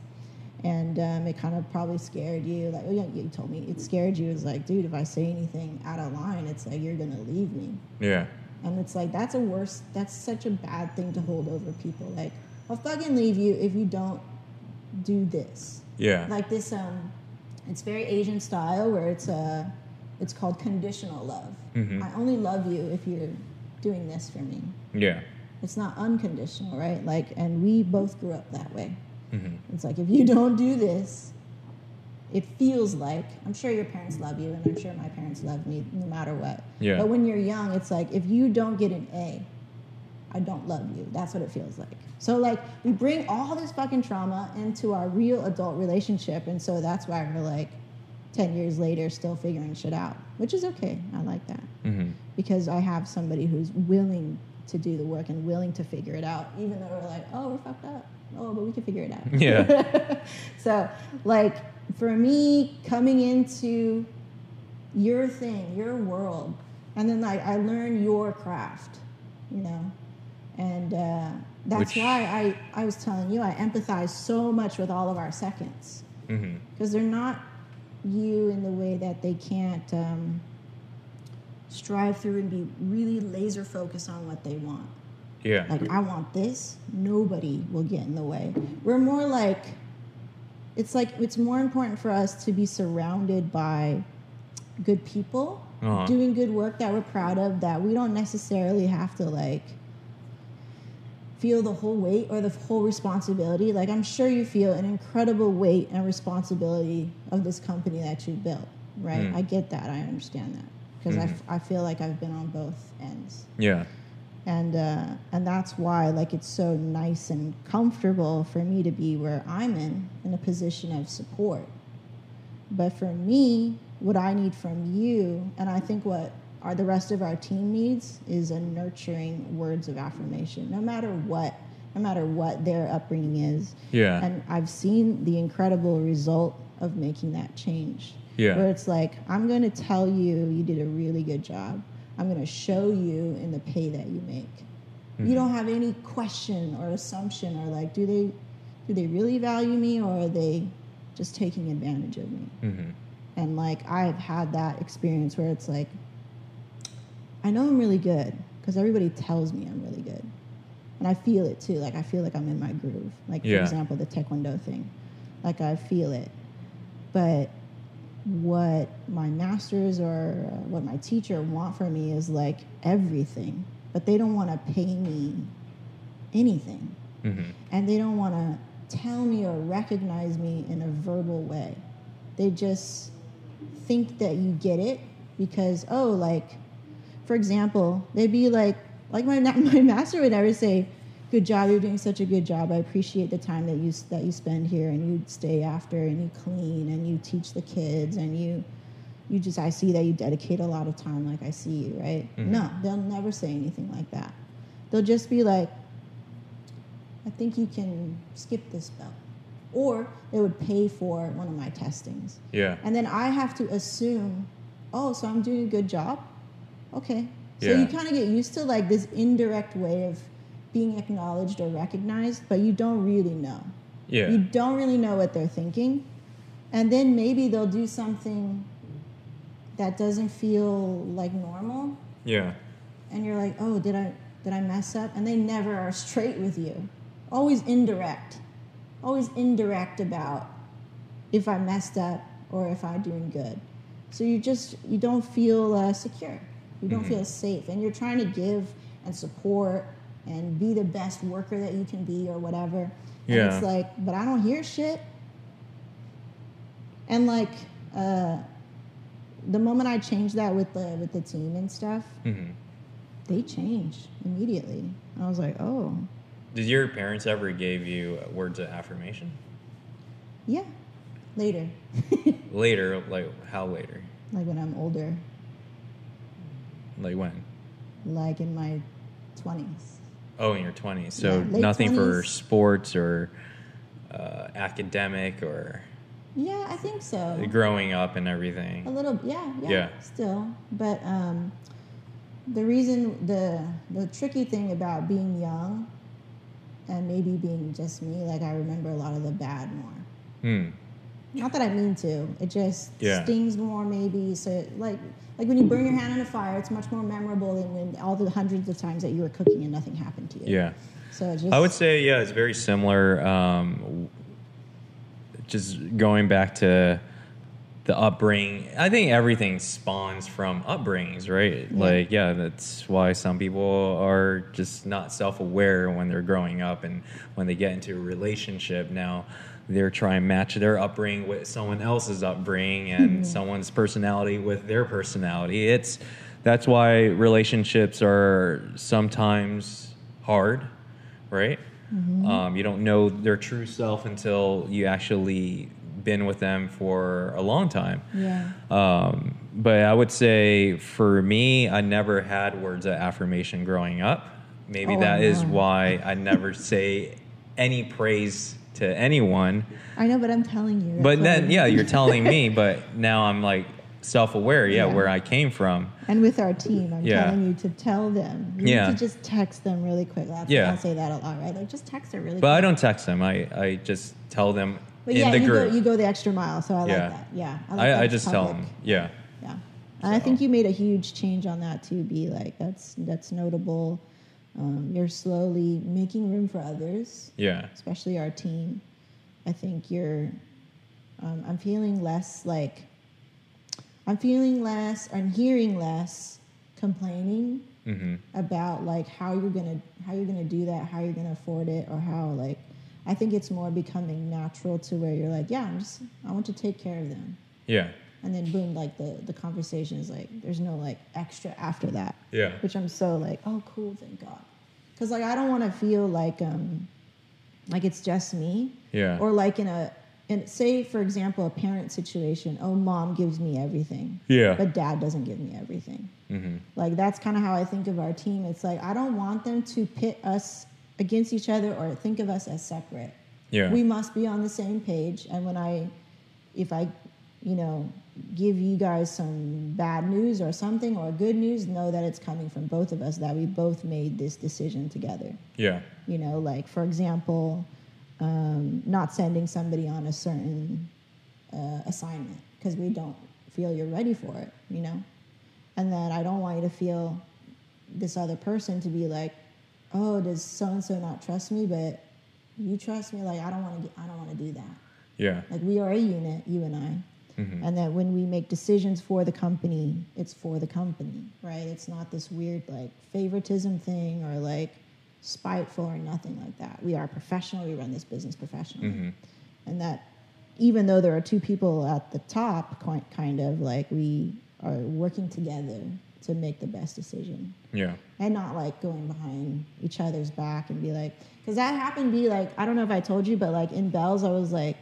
and um, it kind of probably scared you. Like, oh, yeah, you told me it scared you. It's like, dude, if I say anything out of line, it's like you're gonna leave me. Yeah. And it's like that's a worse. That's such a bad thing to hold over people. Like, I'll fucking leave you if you don't do this. Yeah. Like this. Um, it's very Asian style where it's uh, it's called conditional love. Mhm. I only love you if you're doing this for me. Yeah. It's not unconditional, right? Like, and we both grew up that way. hmm It's like if you don't do this, it feels like I'm sure your parents love you, and I'm sure my parents love me no matter what. Yeah. But when you're young, it's like if you don't get an A, I don't love you. That's what it feels like. So like we bring all this fucking trauma into our real adult relationship, and so that's why we're like, ten years later, still figuring shit out, which is okay. I like that hmm because I have somebody who's willing to do the work and willing to figure it out, even though we're like, oh, we're fucked up. Oh, but we can figure it out. Yeah. so, like, for me, coming into your thing, your world, and then like I learn your craft, you know, and uh, that's Which- why I I was telling you I empathize so much with all of our seconds because they're not you in the way that they can't um, strive through and be really laser focused on what they want. Yeah. Like, I want this. Nobody will get in the way. We're more like, it's like, it's more important for us to be surrounded by good people Uh-huh. doing good work that we're proud of that we don't necessarily have to like feel the whole weight or the whole responsibility like i'm sure you feel an incredible weight and responsibility of this company that you built right Mm. i get that i understand that because I, f- I feel like i've been on both ends Yeah. and uh, and that's why like it's so nice and comfortable for me to be where I'm in in a position of support. But for me, what I need from you, and I think what our the rest of our team needs, is a nurturing words of affirmation, no matter what, no matter what their upbringing is. Yeah. And I've seen the incredible result of making that change. Yeah. Where it's like, I'm going to tell you, you did a really good job. I'm going to show you in the pay that you make. You don't have any question or assumption or like, do they, do they really value me or are they just taking advantage of me? hmm And like, I've had that experience where it's like, I know I'm really good because everybody tells me I'm really good. And I feel it too. Like, I feel like I'm in my groove. Like, for example, the Taekwondo thing. Like, I feel it. But what my masters or uh, what my teacher want from me is like everything. But they don't want to pay me anything hmm and they don't want to tell me or recognize me in a verbal way. They just think that you get it because oh, like for example, they'd be like like my my master would never say, "Good job, you're doing such a good job. I appreciate the time that you that you spend here and you stay after and you clean and you teach the kids and you." You just, I see that you dedicate a lot of time, like I see you, right? Mhm. No, they'll never say anything like that. They'll just be like, I think you can skip this belt. Or they would pay for one of my testings. Yeah. And then I have to assume, oh, so I'm doing a good job? Okay. So Yeah. you kind of get used to like this indirect way of being acknowledged or recognized, but you don't really know. Yeah. You don't really know what they're thinking. And then maybe they'll do something that doesn't feel like normal Yeah. and you're like, oh, did I did I mess up? And they never are straight with you. Always indirect. Always indirect about if I messed up or if I'm doing good. So you just you don't feel uh, secure. You don't Mhm. feel safe, and you're trying to give and support and be the best worker that you can be or whatever. And Yeah. it's like, but I don't hear shit. And like, uh, the moment I changed that with the with the team and stuff, hmm they changed immediately. I was like, oh, Did your parents ever give you words of affirmation? yeah. Later, Later, like how later? like when I'm older, Like when? like in my twenties. Oh, in your twenties. So Yeah, nothing for sports or uh, academic or Yeah, I think so. growing up and everything. A little, yeah, yeah, Yeah. still. But um, the reason, the the tricky thing about being young, and maybe being just me, like I remember a lot of the bad more. Hmm. Not that I mean to. It just Yeah. stings more, maybe. So, like, like when you burn your hand on a fire, it's much more memorable than when all the hundreds of times that you were cooking and nothing happened to you. Yeah. So just. I would say, yeah, it's very similar. Um, just going back to the upbringing, I think everything spawns from upbringings, right? Yeah. Like, yeah, that's why some people are just not self aware when they're growing up and when they get into a relationship. Now, they're trying to match their upbringing with someone else's upbringing and someone's personality with their personality. It's that's why relationships are sometimes hard, right? Um, you don't know their true self until you actually been with them for a long time. Yeah. Um, but I would say for me, I never had words of affirmation growing up. Maybe Oh, that is no. why I never say any praise to anyone. I know, but I'm telling you. But then, yeah, you're telling me, but now I'm like self aware, yeah, Yeah. where I came from. And with our team, I'm Yeah. telling you to tell them. You Yeah. need to just text them really quick. That's Yeah. I say that a lot, right? Like just text her really But quick. I don't text them. I, I just tell them But in yeah, the you group. go, you go the extra mile, so I Yeah. like that. Yeah. like I, that I just tell them, yeah. Yeah. And I think you made a huge change on that too, be like that's that's notable. Um, you're slowly making room for others, Yeah. especially our team. I think you're. Um, I'm feeling less like. I'm feeling less. I'm hearing less complaining hmm about like how you're gonna how you're gonna do that, how you're gonna afford it, or how like. I think it's more becoming natural to where you're like, yeah, I'm just. I want to take care of them, Yeah. and then boom, like the the conversation is like, there's no like extra after that Yeah. which I'm so like, oh, cool, thank God. Because like I don't want to feel like um like it's just me, Yeah. or like in a in say for example a parent situation. Oh, mom gives me everything, Yeah. but dad doesn't give me everything. mm-hmm. Like that's kind of how I think of our team. It's like I don't want them to pit us against each other or think of us as separate. Yeah. We must be on the same page. And when I, if I, you know, give you guys some bad news or something or good news, know that it's coming from both of us, that we both made this decision together. yeah. You know, like for example, um, not sending somebody on a certain uh, assignment because we don't feel you're ready for it, you know? And then I don't want you to feel this other person to be like, oh, does so and so not trust me? But you trust me. Like I don't want to. I don't want to do that. Yeah. Like we are a unit, you and I, Mhm. and that when we make decisions for the company, it's for the company, right? It's not this weird like favoritism thing or like spiteful or nothing like that. We are professional. We run this business professionally, Mhm. and that even though there are two people at the top, kind of like we are working together to make the best decision Yeah. and not like going behind each other's back and be like because that happened to be like i don't know if i told you but like in bells i was like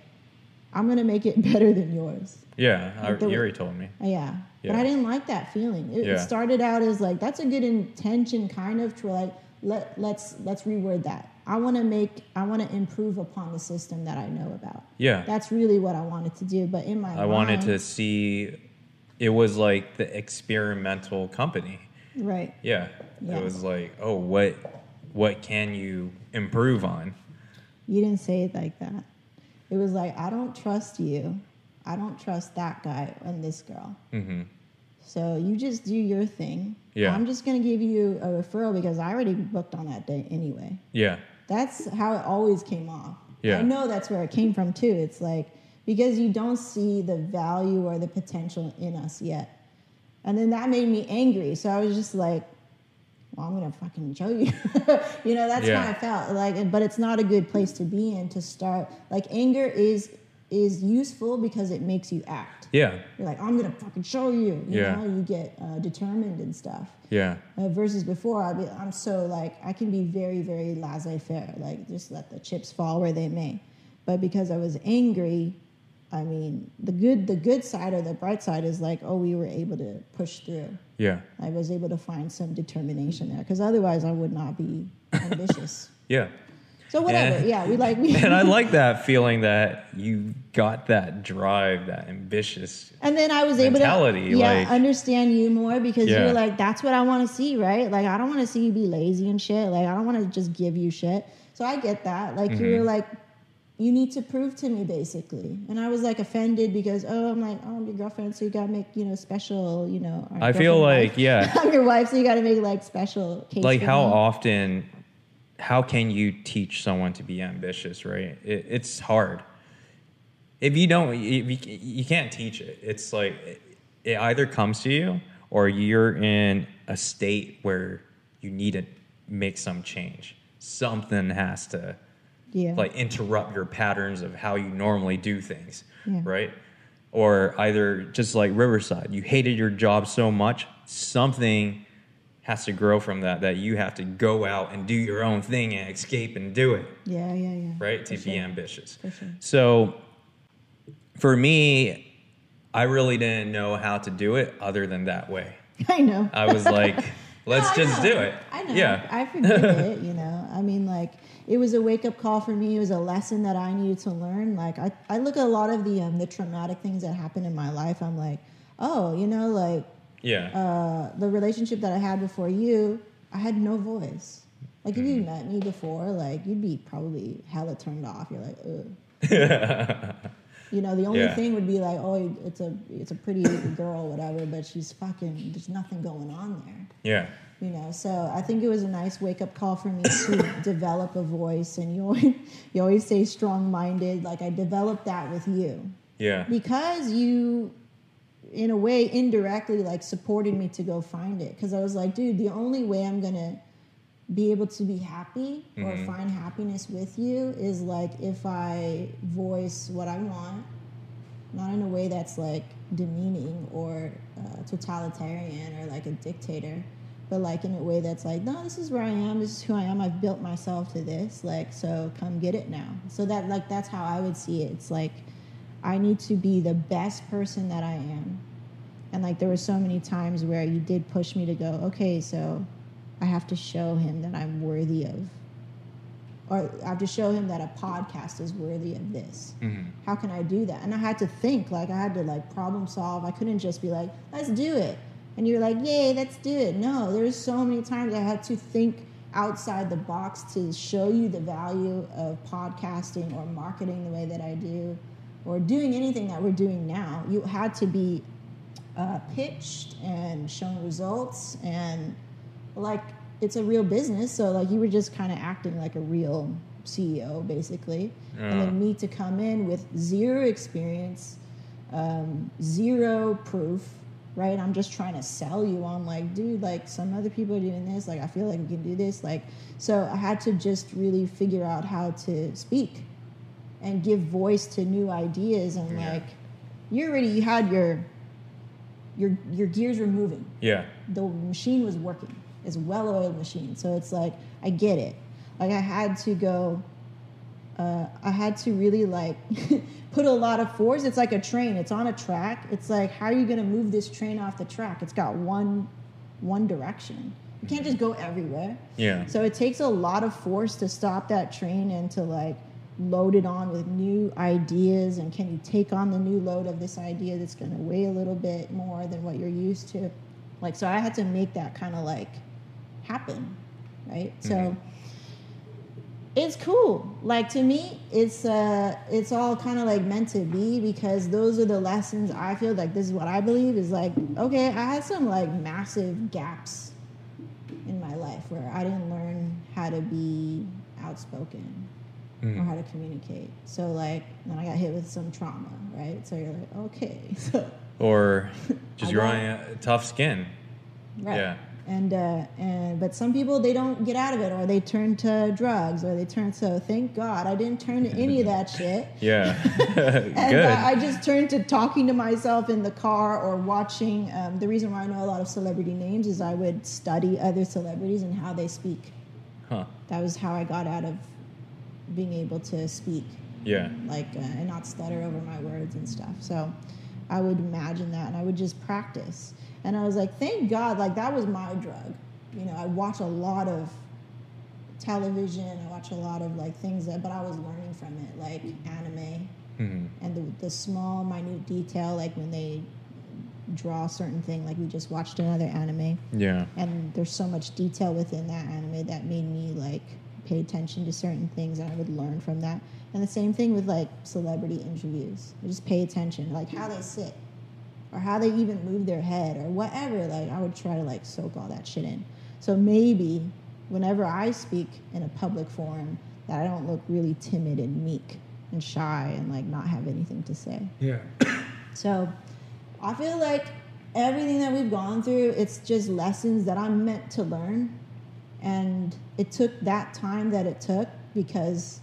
i'm gonna make it better than yours Yeah. Like you told me. Uh, yeah. Yeah. but i didn't like that feeling it, it started out as like that's a good intention kind of to like let let's let's reword that i want to make i want to improve upon the system that i know about Yeah. that's really what i wanted to do but in my I wanted to see. It was like the experimental company. right Yeah. Yeah. It was like, oh, what, what can you improve on? You didn't say it like that. It was like, I don't trust you. I don't trust that guy and this girl. hmm So you just do your thing. Yeah. I'm just going to give you a referral because I already booked on that day anyway. Yeah. That's how it always came off. Yeah. I know that's where it came from too. It's like, because you don't see the value or the potential in us yet. And then that made me angry. So I was just like, well, I'm gonna fucking show you. you know, that's Yeah. how I felt. Like, but it's not a good place to be in to start. Like, anger is is useful because it makes you act. Yeah. You're like, I'm gonna fucking show you. You Yeah. know, you get uh, determined and stuff. Yeah. Uh, versus before, I'd be, I'm so like I can be very very laissez-faire, like just let the chips fall where they may. But because I was angry, I mean the good the good side or the bright side is like oh we were able to push through. Yeah. I was able to find some determination there because otherwise I would not be ambitious. Yeah. So whatever, And- yeah, we like we. and I like that feeling that you got that drive, that ambitious. And then I was able to yeah, like- understand you more because Yeah. you're like, that's what I want to see, right? Like, I don't want to see you be lazy and shit. Like, I don't want to just give you shit. So I get that. Like, you Mm-hmm. were like, you need to prove to me, basically. And I was like offended because, oh, I'm like, oh, I'm your girlfriend, so you got to make, you know, special, you know. our I feel like, wife. yeah, I'm your wife, so you got to make like special like how me. often, how can you teach someone to be ambitious, right? It, it's hard. If you don't, if you, you can't teach it. It's like it, it either comes to you or you're in a state where you need to make some change. Something has to Yeah. like interrupt your patterns of how you normally do things, Yeah. right? Or either just like Riverside, you hated your job so much, something has to grow from that that you have to go out and do your own thing and escape and do it, yeah, yeah, yeah. right? For to be ambitious. For sure. So for me, I really didn't know how to do it other than that way. I know. I was like, let's No, just do it. I know. Yeah. I forget it, you know. I mean, like, it was a wake up call for me. It was a lesson that I needed to learn. Like, I, I look at a lot of the um, the traumatic things that happened in my life. I'm like, oh, you know, like Yeah. uh, the relationship that I had before you, I had no voice. Like if you met me before, like you'd be probably hella turned off. You're like, ugh. You know, the only Yeah. thing would be like, oh, it's a it's a pretty girl, whatever, but she's fucking. There's nothing going on there. yeah. You know, so I think it was a nice wake up call for me to develop a voice, and you always, you always say strong minded. Like I developed that with you Yeah. because you, in a way, indirectly like supported me to go find it. Because I was like, dude, the only way I'm gonna be able to be happy or Mhm. find happiness with you is like if I voice what I want, not in a way that's like demeaning or uh, totalitarian or like a dictator, but like in a way that's like, no, this is where I am. This is who I am. I've built myself to this. Like, so come get it now. So that like that's how I would see it. It's like I need to be the best person that I am. And like there were so many times where you did push me to go, okay, so I have to show him that I'm worthy of, or I have to show him that a podcast is worthy of this. hmm How can I do that? And I had to think, like I had to like problem solve. I couldn't just be like, let's do it. And you're like, yay, let's do it. No, there's so many times I had to think outside the box to show you the value of podcasting or marketing the way that I do or doing anything that we're doing now. You had to be uh, pitched and shown results and like it's a real business so like you were just kind of acting like a real ceo basically. And then me to come in with zero experience um, zero proof right? I'm just trying to sell you on like dude like some other people are doing this like i feel like we can do this like so i had to just really figure out how to speak and give voice to new ideas and Yeah. like you already you had your your your gears were moving. Yeah. the machine was working it's a well-oiled machine. So it's like i get it. Like i had to go uh, i had to really like put a lot of force. It's like a train. It's on a track. It's like how are you going to move this train off the track? It's got one one direction. You can't just go everywhere. Yeah. so it takes a lot of force to stop that train and to like load it on with new ideas. And can you take on the new load of this idea that's going to weigh a little bit more than what you're used to? Like, so I had to make that kind of like happen, right? So Mhm. it's cool. Like to me, it's uh, it's all kind of like meant to be because those are the lessons I feel like this is what I believe is like okay, I had some like massive gaps in my life where I didn't learn how to be outspoken or Mhm. how to communicate. So like then I got hit with some trauma, right? So you're like, okay, so Or just I want- a tough skin. right. Yeah. And uh, and but some people they don't get out of it, or they turn to drugs, or they turn. So thank God I didn't turn to any of that shit. Yeah. And Good. uh, I just turned to talking to myself in the car or watching. Um, the reason why I know a lot of celebrity names is I would study other celebrities and how they speak. huh. That was how I got out of being able to speak, Yeah. like, uh, and not stutter over my words and stuff. So I would imagine that and I would just practice. And I was like, thank God, like, that was my drug. You know, I watch a lot of television, I watch a lot of like things that, but I was learning from it, like anime hmm and the, the small minute detail like when they draw a certain thing like we just watched another anime. Yeah. and there's so much detail within that anime that made me like pay attention to certain things and i would learn from that. And the same thing with like celebrity interviews. I just pay attention like how they sit or how they even move their head or whatever like i would try to like soak all that shit in so maybe whenever i speak in a public forum that i don't look really timid and meek and shy and like not have anything to say Yeah. so I feel like everything that we've gone through, it's just lessons that I'm meant to learn. And it took that time that it took because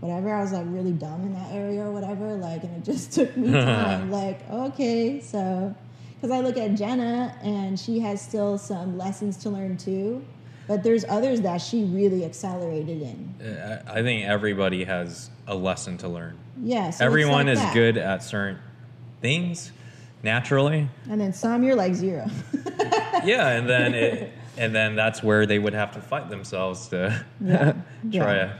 whatever, I was like really dumb in that area or whatever. Like, and it just took me time. like, okay, so, because I look at Jenna and she has still some lessons to learn too. But there's others that she really accelerated in. I I think everybody has a lesson to learn. Yeah. So Everyone like is that. good at certain things naturally. And then some you're like zero. Yeah, and then it, and then that's where they would have to fight themselves to Yeah. try Yeah. to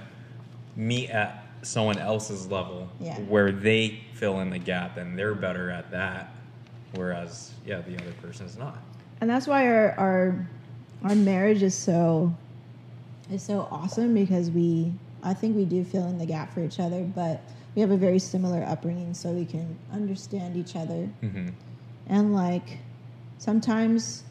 meet at someone else's level Yeah. where they fill in the gap and they're better at that whereas yeah the other person is not and that's why our our our marriage is so is so awesome because we, I think we do fill in the gap for each other, but we have a very similar upbringing, so we can understand each other. hmm And like, sometimes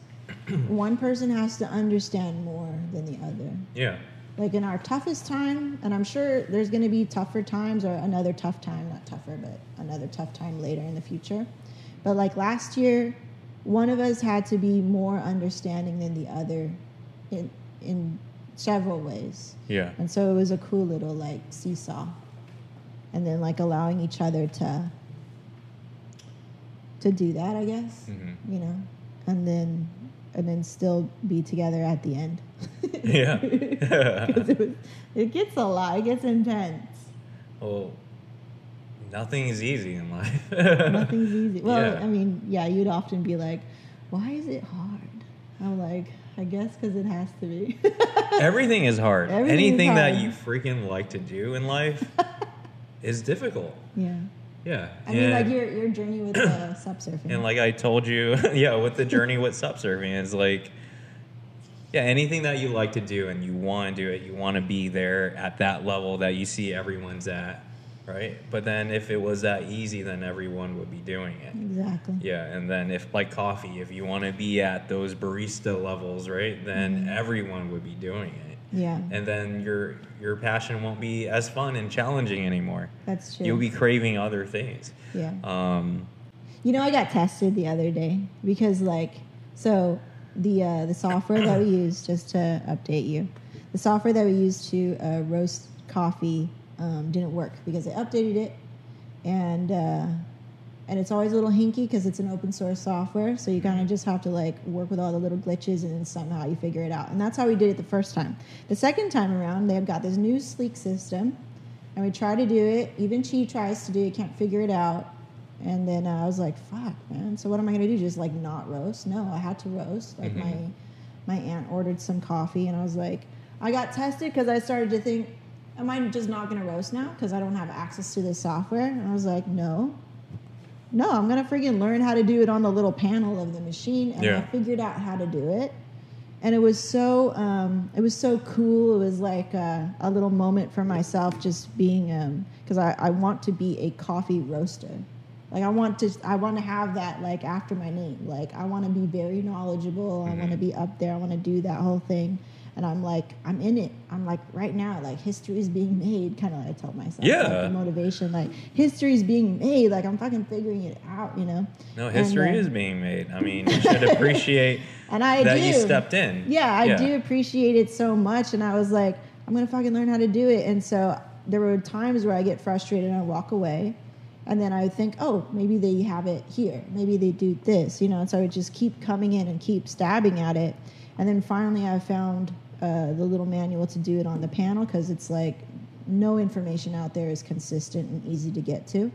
one person has to understand more than the other. Yeah. Like in our toughest time, and I'm sure there's going to be tougher times or another tough time, not tougher, but another tough time later in the future. But like last year, one of us had to be more understanding than the other in in several ways. Yeah. And so it was a cool little like seesaw. And then like allowing each other to to do that, I guess. hmm You know. And then and then still be together at the end. Yeah. it, was, it gets a lot. It gets intense. well, nothing is easy in life. Nothing's easy. Well, Yeah. I mean, yeah, you'd often be like, "Why is it hard?" I'm like, "I guess because it has to be." Everything is hard. Everything Anything that you freaking like to do in life is difficult. yeah. Yeah. I mean, like your your journey with uh, sup surfing. And like I told you, yeah, with the journey with sup surfing is like, yeah, anything that you like to do and you want to do it, you want to be there at that level that you see everyone's at, right? But then if it was that easy, then everyone would be doing it. exactly. Yeah, and then if like coffee, if you want to be at those barista levels, right, then Mm-hmm. everyone would be doing it. Yeah, And then your your passion won't be as fun and challenging anymore. that's true. You'll be craving other things. yeah. Um, You know, I got tested the other day because, like, so the uh, the software that we use, just to update you, the software that we used to uh, roast coffee um, didn't work because they updated it, and uh, and it's always a little hinky because it's an open source software. So you kind of just have to like work with all the little glitches, and somehow you figure it out. And that's how we did it the first time. The second time around, they've got this new sleek system, and we try to do it. Even Chi tries to do it, can't figure it out. And then uh, I was like, "Fuck, man! So what am I gonna do? Just like not roast? No, I had to roast. Like Mhm. my my aunt ordered some coffee, and I was like, I got tested because I started to think, am I just not gonna roast now because I don't have access to this software? And I was like, no, no, I'm gonna freaking learn how to do it on the little panel of the machine, and I figured out how to do it. And it was so um, it was so cool. It was like a, a little moment for myself, just being because I, I want to be a coffee roaster. Like I want to I want to have that like after my name. Like I want to be very knowledgeable. I want to Mhm. be up there. I want to do that whole thing. And I'm like I'm in it. I'm like right now like history is being made. Kind of like I tell myself. Yeah. Like, the motivation like history is being made. Like I'm fucking figuring it out. You know. no, And, history uh, is being made. I mean, you should appreciate And I that do. you stepped in. Yeah, I do appreciate it so much. And I was like, I'm going to fucking learn how to do it. And so there were times where I get frustrated and I walk away. And then I would think, oh, maybe they have it here. Maybe they do this, you know. And so I would just keep coming in and keep stabbing at it. And then finally I found uh, the little manual to do it on the panel because it's like no information out there is consistent and easy to get to.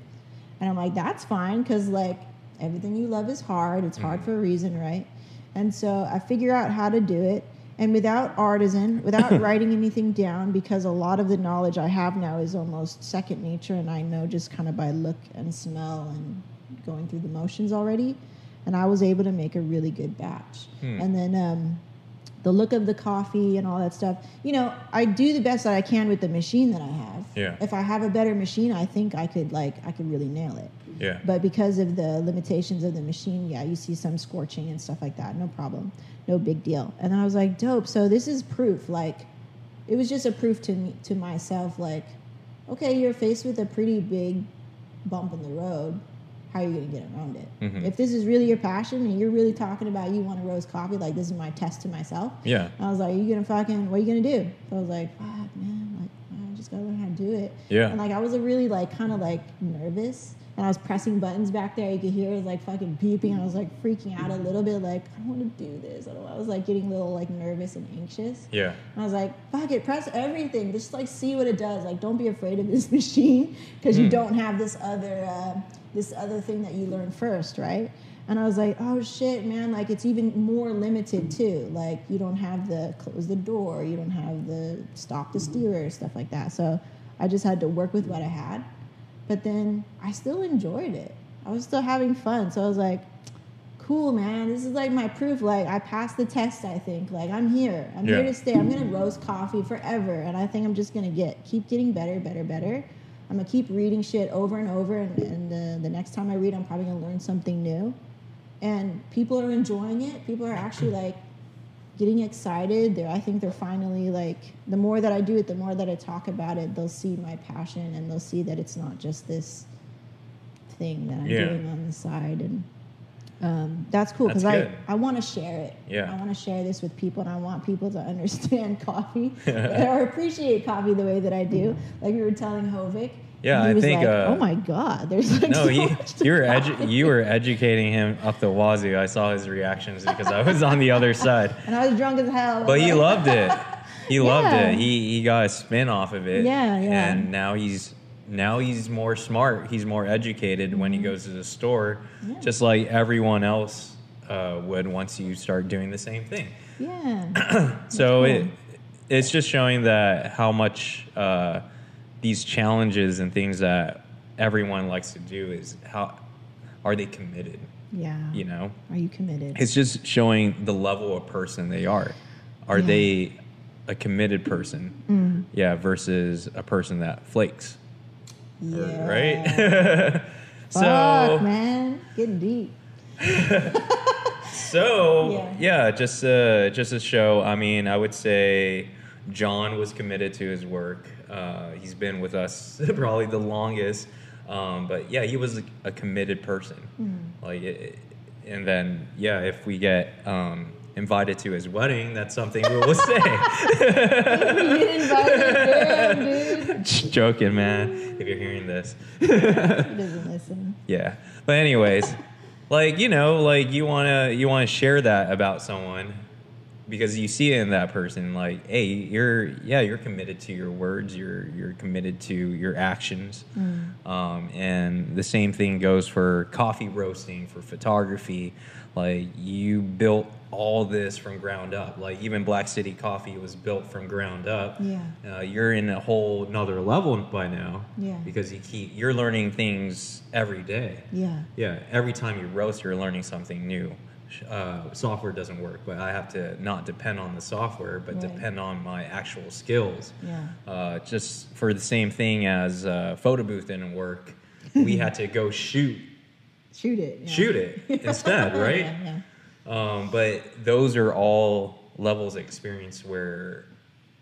And I'm like, that's fine because like everything you love is hard. It's hard for a reason, right? And so I figure out how to do it. And without artisan, without writing anything down, because a lot of the knowledge I have now is almost second nature, and I know just kind of by look and smell and going through the motions already. And I was able to make a really good batch. Hmm. And then um, the look of the coffee and all that stuff. You know, I do the best that I can with the machine that I have. Yeah. If I have a better machine, I think I could like I could really nail it. Yeah. But because of the limitations of the machine, yeah, you see some scorching and stuff like that. No problem. No big deal. And I was like, dope. So this is proof. Like, it was just a proof to me, to myself, like, okay, you're faced with a pretty big bump in the road. How are you going to get around it? Mhm. If this is really your passion and you're really talking about you want a roast coffee, like, this is my test to myself. Yeah. I was like, are you going to fucking, what are you going to do? So I was like, fuck, man, like, I just got to learn how to do it. Yeah. And like I was a really like kind of like nervous, and I was pressing buttons back there. You could hear it like fucking beeping. I was like freaking out a little bit, like I don't want to do this. I, don't, I was like getting a little like nervous and anxious. Yeah. And I was like, fuck it, press everything. Just like see what it does. Like don't be afraid of this machine because you Hmm. don't have this other uh, this other thing that you learn first, right? And I was like, oh shit, man, like it's even more limited too. Like you don't have the close the door, you don't have the stop the steerer, stuff like that. So I just had to work with what I had. But then I still enjoyed it. I was still having fun. So I was like, cool, man. This is like my proof. Like I passed the test. I think. Like I'm here. I'm here to stay. I'm gonna roast coffee forever, and I think I'm just gonna get keep getting better, better, better. I'm gonna keep reading shit over and over, and, and the, the next time I read, I'm probably gonna learn something new. And people are enjoying it. People are actually like getting excited. They're, I think they're finally like, the more that I do it, the more that I talk about it, they'll see my passion and they'll see that it's not just this thing that I'm Yeah. doing on the side. And um, that's cool because I. I want to share it. Yeah. I want to share this with people and I want people to understand coffee or appreciate coffee the way that I do. Like we were telling Hovik. Yeah, he I think, like, uh, oh my God, there's like No, so you, much you were edu- you were educating him up the wazoo. I saw his reactions because I was on the other side. And I was drunk as hell. But he loved it. He loved Yeah. it. He he got a spin off of it. Yeah, yeah. And now he's now he's more smart. He's more educated when he goes to the store, Mm-hmm. Yeah. just like everyone else uh, would once you start doing the same thing. Yeah. So cool. it it's just showing that how much uh, these challenges and things that everyone likes to do is how are they committed? Yeah. You know, Are you committed? it's just showing the level of person they are. Are Yeah. they a committed person? Mm. Yeah, versus a person that flakes, yeah. right? so Fuck, man. Getting deep. So Yeah. yeah, just uh, just a show. I mean, I would say John was committed to his work. Uh, he's been with us probably the longest. Um, but yeah, he was a, a committed person. Like, it, and then yeah, if we get um, invited to his wedding, that's something we will say. You invited. Damn, dude. Joking, man. If you're hearing this. He doesn't listen. Yeah. But anyways, like you know, like you wanna you wanna share that about someone because you see it in that person. Like, hey, you're yeah, you're committed to your words. You're you're committed to your actions. Um, and the same thing goes for coffee roasting, for photography. Like you built all this from ground up. Like even Black City Coffee was built from ground up. Yeah. Uh, you're in a whole another level by now. Yeah. Because you keep you're learning things every day. Yeah. Yeah. Every time you roast, you're learning something new. Uh, software doesn't work, but I have to not depend on the software, but Right. depend on my actual skills. Yeah. Uh, just for the same thing as uh, photo booth didn't work, we had to go shoot Shoot it. yeah. shoot it instead, right? Yeah, yeah. Um, but those are all levels of experience where,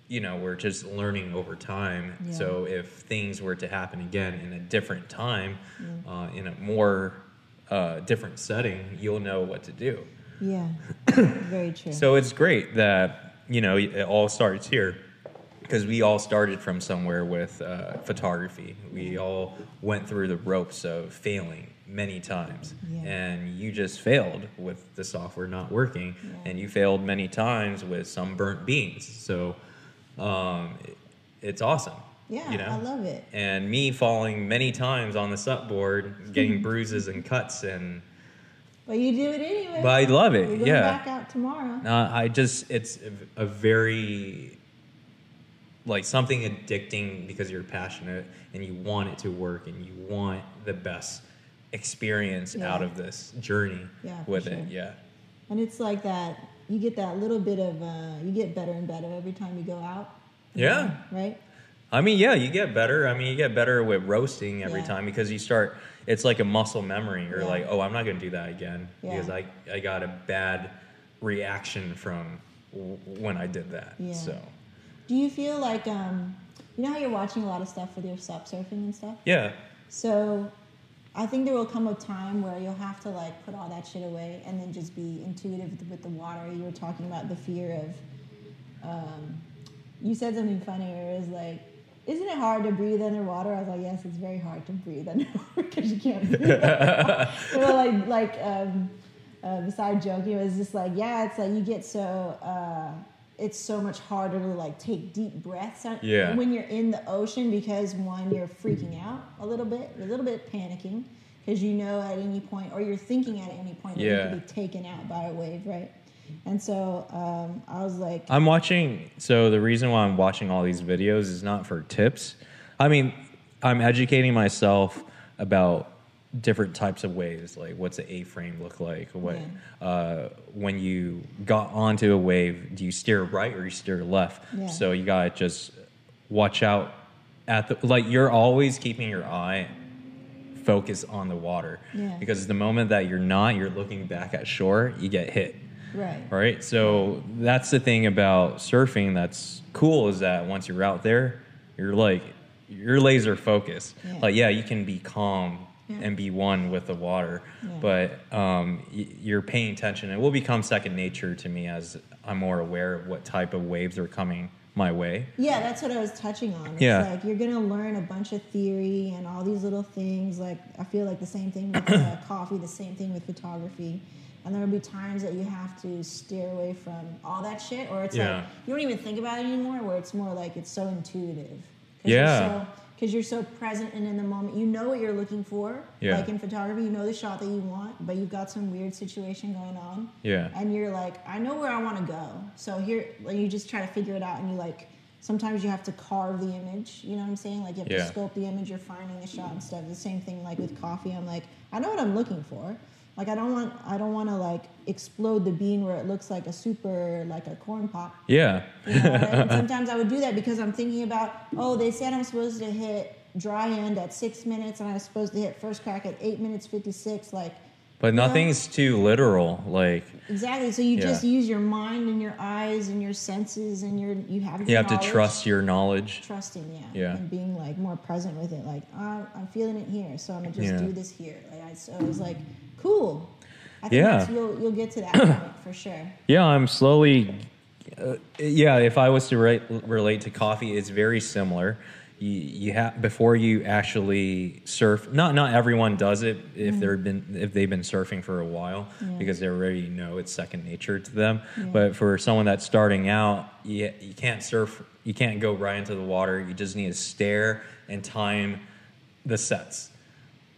you know, we're just learning over time. Yeah. So if things were to happen again in a different time, uh, in a more uh, different setting, you'll know what to do. Yeah. Very true. So it's great that, you know, it all starts here because we all started from somewhere with uh, photography. We all went through the ropes of failing many times. Yeah. And you just failed with the software not working. Yeah. And you failed many times with some burnt beans. So um, it- it's awesome. Yeah, you know? I love it. And me falling many times on the sup board, getting bruises and cuts, and But you do it anyway. but I love it. going Yeah. back out tomorrow. Uh, I just it's a, very like something addicting because you're passionate and you want it to work and you want the best experience Yeah. out of this journey Yeah, with sure. it. Yeah. And it's like that. You get that little bit of. Uh, you get better and better every time you go out. Yeah. Right. I mean, yeah, you get better. I mean, you get better with roasting every Yeah. time because you start. It's like a muscle memory. You're Yeah. like, oh, I'm not going to do that again Yeah. because I I got a bad reaction from w- when I did that. Yeah. So Do you feel like um, you know how you're watching a lot of stuff with your sup surfing and stuff? yeah, So I think there will come a time where you'll have to like put all that shit away and then just be intuitive with- the water. You were talking about the fear of. Um, you said something funny it was like, "Isn't it hard to breathe underwater?" I was like, "Yes, it's very hard to breathe underwater because you can't breathe." well, like like um, uh, beside joking, it was just like, yeah, it's like you get so. Uh, it's so much harder to like take deep breaths on- Yeah. when you're in the ocean because one you're freaking out a little bit a little bit panicking because you know at any point or you're thinking at any point that you could be taken out by a wave right and so um, i was like I'm watching. So the reason why I'm watching all these videos is not for tips. I mean, I'm educating myself about different types of waves. Like, what's an A-frame look like? What uh, when you got onto a wave, do you steer right or you steer left? Yeah. So you gotta just watch out at the like. You're always keeping your eye focused on the water Yeah. because the moment that you're not, you're looking back at shore, you get hit Right. right? So that's the thing about surfing that's cool is that once you're out there, you're like you're laser focused. Yeah. Like yeah, you can be calm Yeah. and be one with the water, Yeah. but um, y- you're paying attention. It will become second nature to me as I'm more aware of what type of waves are coming my way. Yeah, that's what I was touching on. It's Yeah. like you're gonna learn a bunch of theory and all these little things. Like I feel like the same thing with uh, coffee, the same thing with photography. And there will be times that you have to steer away from all that shit, or it's Yeah. like you don't even think about it anymore. Where it's more like it's so intuitive. Cause Yeah. You're so, because you're so present and in the moment, you know what you're looking for. Yeah. Like in photography, you know the shot that you want, but you've got some weird situation going on Yeah. and you're like, I know where I want to go. So here, like, you just try to figure it out, and you like, sometimes you have to carve the image. You know what I'm saying? Like, you have Yeah. to sculpt the image. You're finding the shot and stuff. The same thing, like with coffee. I'm like, I know what I'm looking for. Like, I don't want, I don't want to like explode the bean where it looks like a super, like a corn pop. Yeah. You know? sometimes I would do that because I'm thinking about, oh, they said I'm supposed to hit dry end at six minutes, and I was supposed to hit first crack at eight minutes fifty six. Like. But know? nothing's too literal. Like Exactly. So you Yeah. just use your mind and your eyes and your senses and your you have you have to trust your knowledge. trusting, yeah, Yeah. and being like more present with it. Like uh, I'm feeling it here, so I'm gonna just Yeah. do this here. Like I, so it was like cool. I think Yeah. that's, you'll you'll get to that point for sure. Yeah, I'm slowly. Uh, yeah, if I was to re- relate to coffee, it's very similar. You, you have before you actually surf. Not not everyone does it if they're been if they've been surfing for a while Yeah. because they already know it's second nature to them. Yeah. But for someone that's starting out, you, you can't surf. You can't go right into the water. You just need to stare and time the sets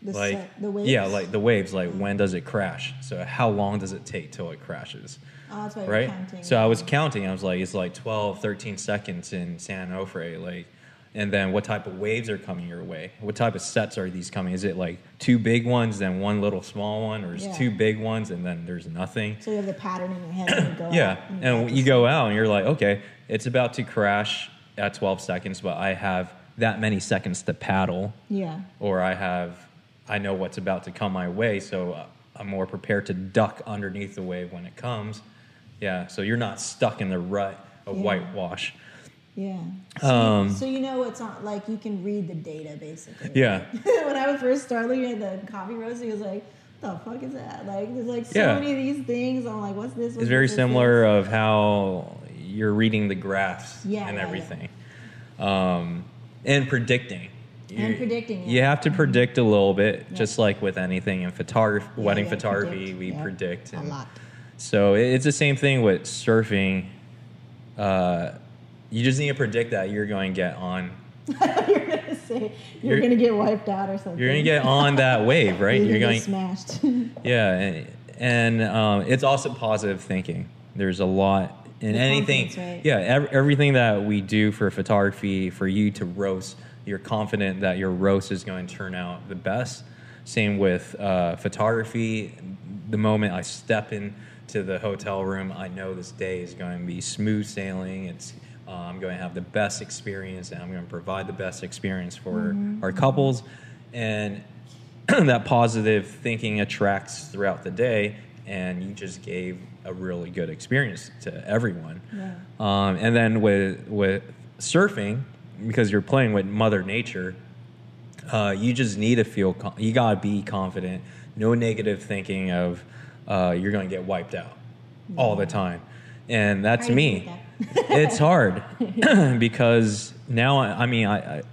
The like set, the waves. yeah like the waves like mm. when does it crash so how long does it take till it crashes oh, that's why you're right counting. so i was counting i was like it's like 12 13 seconds in san onofre like and then what type of waves are coming your way what type of sets are these coming is it like two big ones then one little small one or is Yeah. two big ones and then there's nothing So you have the pattern in your head and you go. yeah out and and you go out and you're like okay it's about to crash at 12 seconds but i have that many seconds to paddle Yeah. or I have, I know what's about to come my way, so uh, I'm more prepared to duck underneath the wave when it comes. Yeah, so you're not stuck in the rut of Yeah. whitewash. Yeah. So, Um, you, so you know it's not Like you can read the data basically. Yeah. when I was first starting at the coffee roast, he was like, "The fuck is that?" Like there's like so Yeah. many of these things. I'm like, "What's this?" What's It's very this, similar this? of how you're reading the graphs Yeah, and everything, um, and predicting. And You- predicting, You have to predict a little bit, Yeah. just like with anything in photography, Yeah, wedding gotta photography. predict, We yeah. predict a lot. So it's the same thing with surfing. Uh, you just need to predict that you're going to get on. you're gonna say you're, You're- gonna get wiped out or something. You're going to get on that wave, right? You're, You're gonna get smashed. yeah, and, and um, it's also positive thinking. There's a lot in The anything. right? Yeah, ev- everything that we do for photography, for you to roast, you're confident that your roast is going to turn out the best. Same with uh, photography. The moment I step into the hotel room, I know this day is going to be smooth sailing. It's uh, I'm going to have the best experience, and I'm going to provide the best experience for Mm-hmm. our couples. And that positive thinking attracts throughout the day, and you just gave a really good experience to everyone. Yeah. Um, and then with with surfing, because you're playing with Mother Nature, uh, you just need to feel con- you gotta be confident. No negative thinking of uh, you're gonna get wiped out all the time, and that's How do you me. do it's hard because now I, I mean I, I,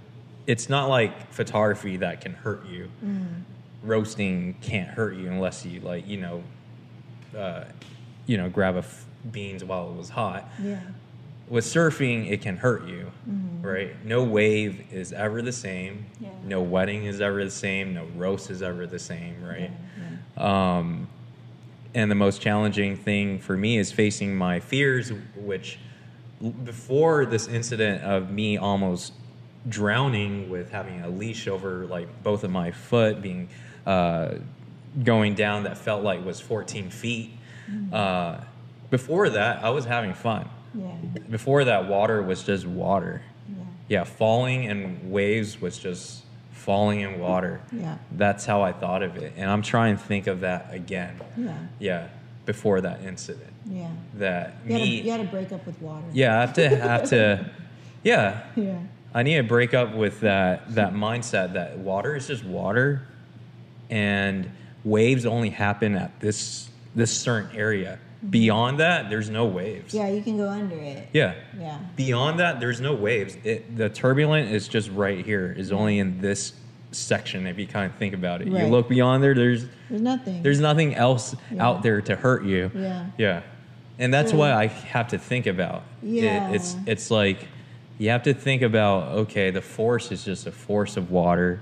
it's not like photography that can hurt you. Mm. Roasting can't hurt you unless you like you know, uh, you know, grab a f- beans while it was hot yeah. With surfing, it can hurt you, right? No wave is ever the same. Yeah. No wedding is ever the same. No roast is ever the same, right? Yeah, Um, and the most challenging thing for me is facing my fears, which before this incident of me almost drowning with having a leash over like both of my foot, being uh, going down that felt like was 14 feet. Uh, before that, I was having fun. Yeah. Before that, water was just water. Yeah. Yeah, falling in waves was just falling in water. Yeah. That's how I thought of it. And I'm trying to think of that again. Yeah. Yeah, before that incident. Yeah. That You had, to, me. you had to break up with water. yeah, I have to have to. Yeah, Yeah. I need to break up with that that mindset that water is just water, and waves only happen at this this certain area. Mm-hmm. Beyond that, there's no waves. Yeah, you can go under it. Yeah. Yeah. Beyond that, there's no waves. It, the turbulent is just right here. Is only in this section. If you kind of think about it, you look beyond there. There's There's nothing. there's nothing else Yeah. out there to hurt you. Yeah. Yeah. And that's Yeah. what I have to think about. It- Yeah. it's it's like you have to think about okay, the force is just a force of water.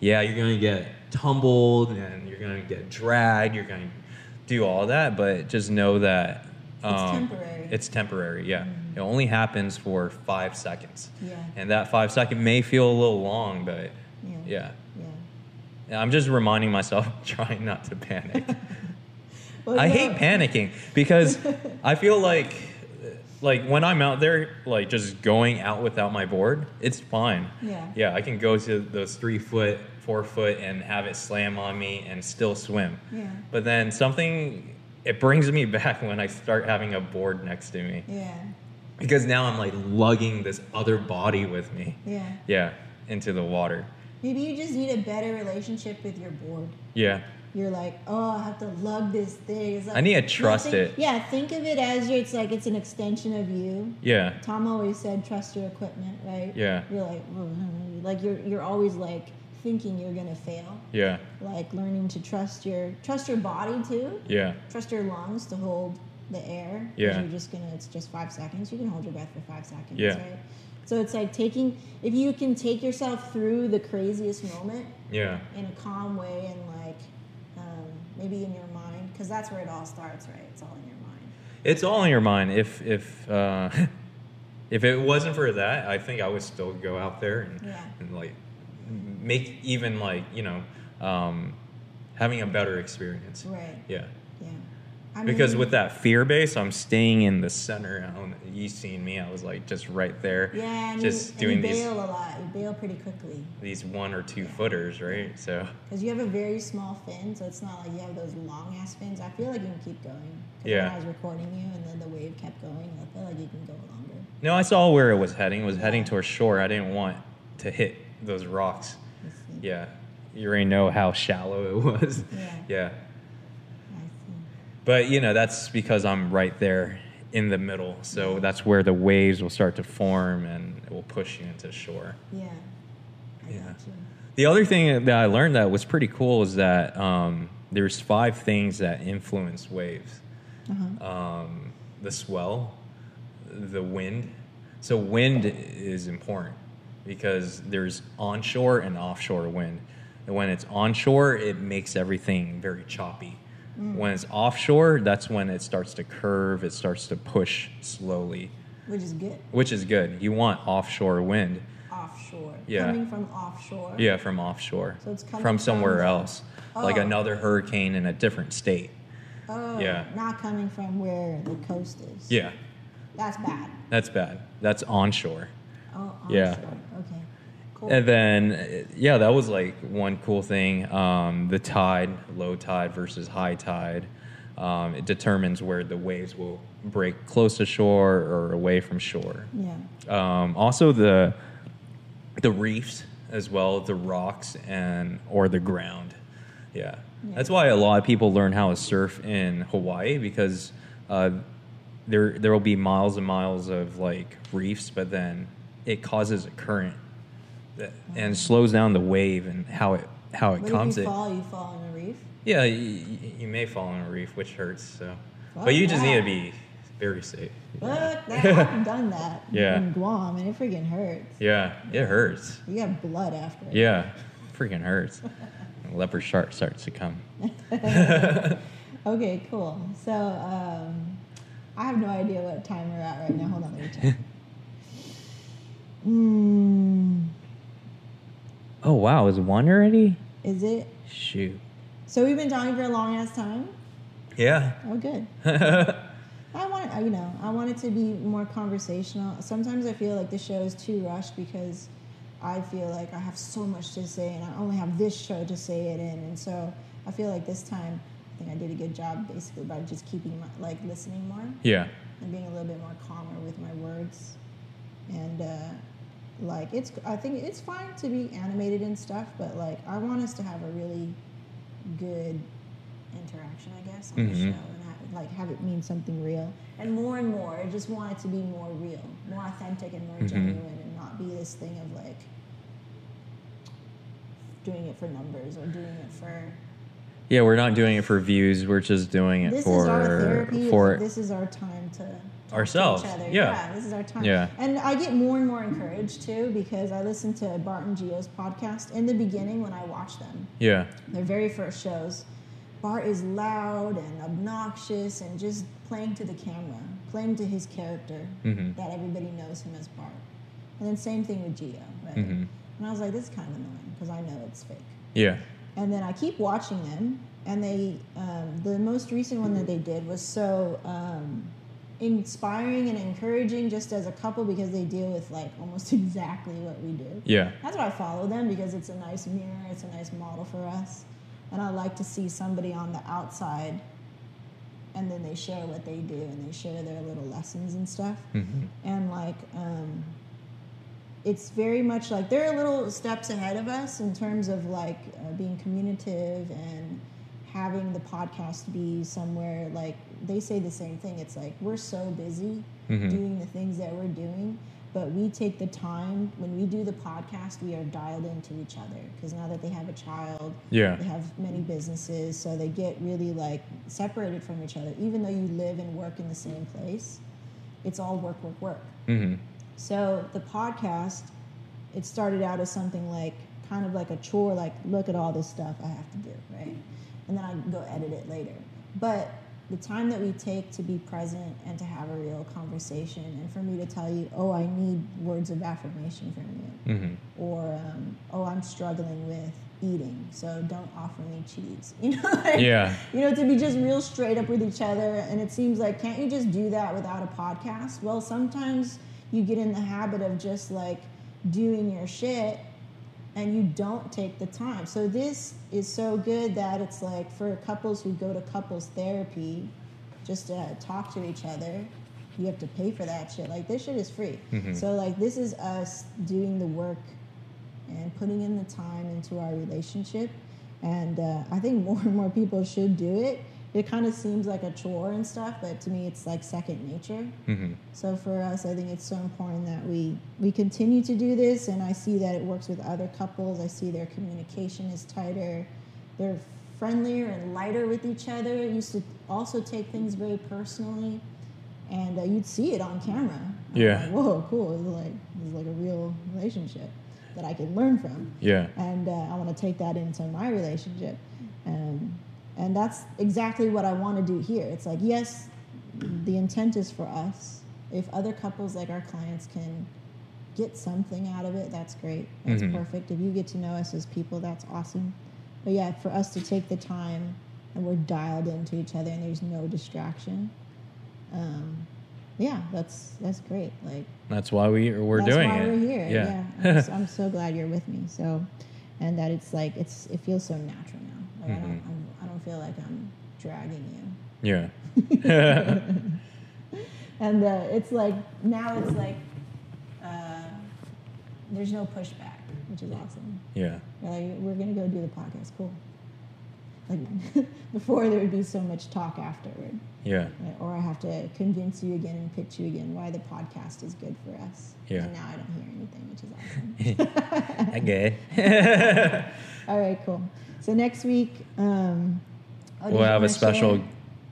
Yeah, you're gonna get tumbled and you're gonna get dragged. You're gonna do all that, but just know that um, temporary. It's temporary. Yeah, it only happens for five seconds. Yeah. And that five second may feel a little long, but Yeah. yeah. Yeah. And I'm just reminding myself, trying not to panic. Well, I no- hate panicking because I feel like like when I'm out there like just going out without my board, it's fine. Yeah. Yeah, I can go to those three foot, four foot and have it slam on me and still swim. Yeah. But then something it brings me back when I start having a board next to me. Yeah. Because now I'm like lugging this other body with me. Yeah. Yeah, into the water. Maybe you just need a better relationship with your board. Yeah. You're like, oh, I have to lug this thing. Like, I need to trust think- it. Yeah, think of it as your, it's like it's an extension of you. Yeah. Tom always said, trust your equipment, right? Yeah. You're like, like you're you're always like thinking you're gonna fail. Yeah. Like learning to trust your trust your body too. Yeah. Trust your lungs to hold the air. Yeah. You're just gonna. It's just five seconds. You can hold your breath for five seconds. Yeah. Right. So it's like taking if you can take yourself through the craziest moment Yeah. in a calm way and like um, maybe in your mind because that's where it all starts right it's all in your mind It's all in your mind. If if uh, if it wasn't for that, I think I would still go out there and, Yeah. and like make even like you know um, having a better experience. right Yeah. yeah I Because with that fear base, I'm staying in the center. You seen me? I was like just right there, yeah and just you, doing you these bail a lot you bail pretty quickly these one or two footers, right? So because you have a very small fin so it's not like you have those long ass fins i feel like you can keep going Yeah. when i was recording you and then the wave kept going i feel like you can go longer no, I saw where it was heading. It was heading towards shore. I didn't want to hit those rocks. Yeah, you already know how shallow it was. Yeah. yeah. i see But you know, that's because I'm right there in the middle. So that's where the waves will start to form and it will push you into shore. yeah i Yeah. The other thing that I learned that was pretty cool is that um, there's five things that influence waves. uh-huh. Um, the swell, the wind. So wind is important because there's onshore and offshore wind. And when it's onshore, it makes everything very choppy. Mm. When it's offshore, that's when it starts to curve, it starts to push slowly, which is good which is good. You want offshore wind. offshore Yeah. coming from offshore Yeah, from offshore. So it's coming from somewhere from else. Like Oh. another hurricane in a different state. Oh, Yeah. not coming from where the coast is. Yeah, That's bad. that's bad. That's onshore. Oh, Yeah. onshore. Okay. Cool. And then, yeah, that was like one cool thing. Um, the tide, low tide versus high tide, um, it determines where the waves will break close to shore or away from shore. yeah. Um, also, the the reefs as well, the rocks and or the ground. Yeah. Yeah. that's why a lot of people learn how to surf in Hawaii because uh, there there will be miles and miles of like reefs, but then it causes a current and slows down the wave and how it how it But comes. if you It, fall, you fall in a reef. yeah, you, you may fall in a reef, which hurts. So, but you just need to be very safe. That. I've done that Yeah. in Guam, and it freaking hurts. Yeah, it hurts. You got blood after. it. Yeah, freaking hurts. Leopard shark starts to come. Okay, cool. So um, I have no idea what time we're at right now. Hold on, let me check. mm, Oh wow, is one already? Is it? Shoot. So we've been talking for a long ass time. Yeah. Oh, good. I want you know I want it to be more conversational. Sometimes I feel like the show is too rushed because I feel like I have so much to say and I only have this show to say it in, and so I feel like this time I think I did a good job basically by just keeping my like listening more yeah. and being a little bit more calmer with my words, and uh, like it's I think it's fine to be animated and stuff, but like I want us to have a really good interaction, I guess, on the Mhm. show and like have it mean something real. And more and more, I just want it to be more real, more authentic, and more Mhm. genuine, and not be this thing of like doing it for numbers or doing it for. Yeah, we're not doing it for views. We're just doing it This for is our therapy. for like, this is our time to. Ourselves, other. yeah. this is our time. Yeah. And I get more and more encouraged too because I listen to Bart and Gio's podcast. In the beginning, when I watched them, yeah. their very first shows, Bart is loud and obnoxious and just playing to the camera, playing to his character Mhm. that everybody knows him as Bart. And then same thing with Geo, right? Mhm. And I was like, this is kind of annoying because I know it's fake. Yeah. And then I keep watching them, and they, um, the most recent one that they did was so um, inspiring and encouraging just as a couple because they deal with like almost exactly what we do. Yeah. That's why I follow them because it's a nice mirror, it's a nice model for us. And I like to see somebody on the outside and then they share what they do and they share their little lessons and stuff. Mhm. And like, um, it's very much like they're a little steps ahead of us in terms of like uh, being communicative and having the podcast be somewhere like they say the same thing. It's like we're so busy Mhm. doing the things that we're doing, but we take the time when we do the podcast. We are dialed into each other because now that they have a child, Yeah. they have many businesses, so they get really like separated from each other. Even though you live and work in the same place, it's all work, work, work. Mhm. So the podcast, it started out as something like kind of like a chore, like look at all this stuff I have to do, right? And then I go edit it later. But the time that we take to be present and to have a real conversation, and for me to tell you, oh, I need words of affirmation from you, Mhm. or um, oh, I'm struggling with eating, so don't offer me cheese. You know, like, Yeah. you know, to be just real straight up with each other. And it seems like, can't you just do that without a podcast? Well, sometimes you get in the habit of just like doing your shit and you don't take the time. So this is so good that it's like for couples who go to couples therapy just to talk to each other, you have to pay for that shit. Like this shit is free. Mhm. So like this is us doing the work and putting in the time into our relationship. And uh, I think more and more people should do it. It kind of seems like a chore and stuff, but to me, it's like second nature. Mhm. So for us, I think it's so important that we we continue to do this, and I see that it works with other couples. I see their communication is tighter, they're friendlier and lighter with each other. It used to also take things very personally, and uh, you'd see it on camera. I'm Yeah. like, Whoa, cool! It's like it's like a real relationship that I can learn from Yeah. and uh, I want to take that into my relationship. Um, and that's exactly what I want to do here. It's like, yes, the intent is for us. If other couples like our clients can get something out of it, that's great. That's Mhm. perfect. If you get to know us as people, that's awesome. But yeah, for us to take the time and we're dialed into each other and there's no distraction. Um, yeah, that's that's great. Like That's why we we're that's doing why it. we're here. Yeah. Yeah, I'm, so, I'm so glad you're with me. So, and that it's like it's it feels so natural now. Like I don't Mhm. I'm, feel like I'm dragging you. yeah. And uh, it's like now it's like uh, there's no pushback, which is awesome. yeah. You're like we're gonna go do the podcast. Cool. Like before, there would be so much talk afterward. Yeah. Or I have to convince you again and pitch you again why the podcast is good for us. Yeah. And now I don't hear anything, which is awesome. okay. All right, cool. So next week, um, oh, We'll have a special-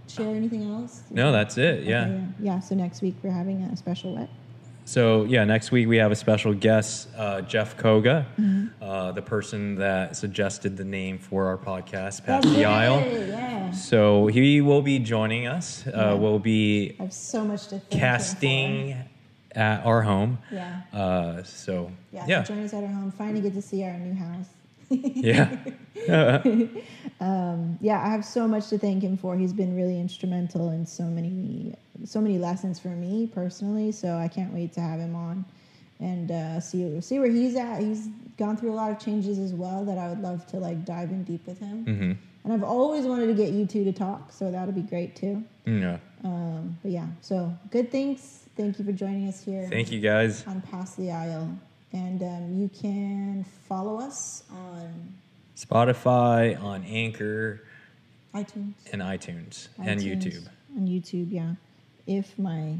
Share, share anything else? no, that's it. Yeah. Okay, yeah. Yeah. So next week we're having a special what? So yeah, next week we have a special guest, uh, Jeff Koga, Mm-hmm. uh, the person that suggested the name for our podcast, Past the Aisle. Yeah. So he will be joining us. Uh, Yeah. We'll be I have so much to casting at our home. Yeah. Uh, so Yeah. yeah, Join us at our home. Finally get to see our new house. Yeah, um, yeah, I have so much to thank him for. He's been really instrumental in so many, so many lessons for me personally. So I can't wait to have him on and uh, see see where he's at. He's gone through a lot of changes as well that I would love to like dive in deep with him. hmm And I've always wanted to get you two to talk, so that'll be great too. yeah. Um, but yeah, so good things. Thank you for joining us here Thank you guys. on Past the Aisle. And um, you can follow us on Spotify, on Anchor, iTunes. and iTunes, and YouTube. On YouTube, yeah. If my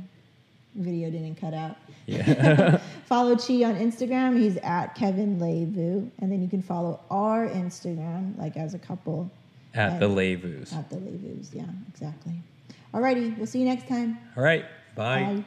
video didn't cut out. Yeah. Follow Chi on Instagram. He's at Kevin Levu. And then you can follow our Instagram, like as a couple, At the Lavus. at the Levus. Yeah, exactly. Alrighty, we'll see you next time. All right. Bye. Bye.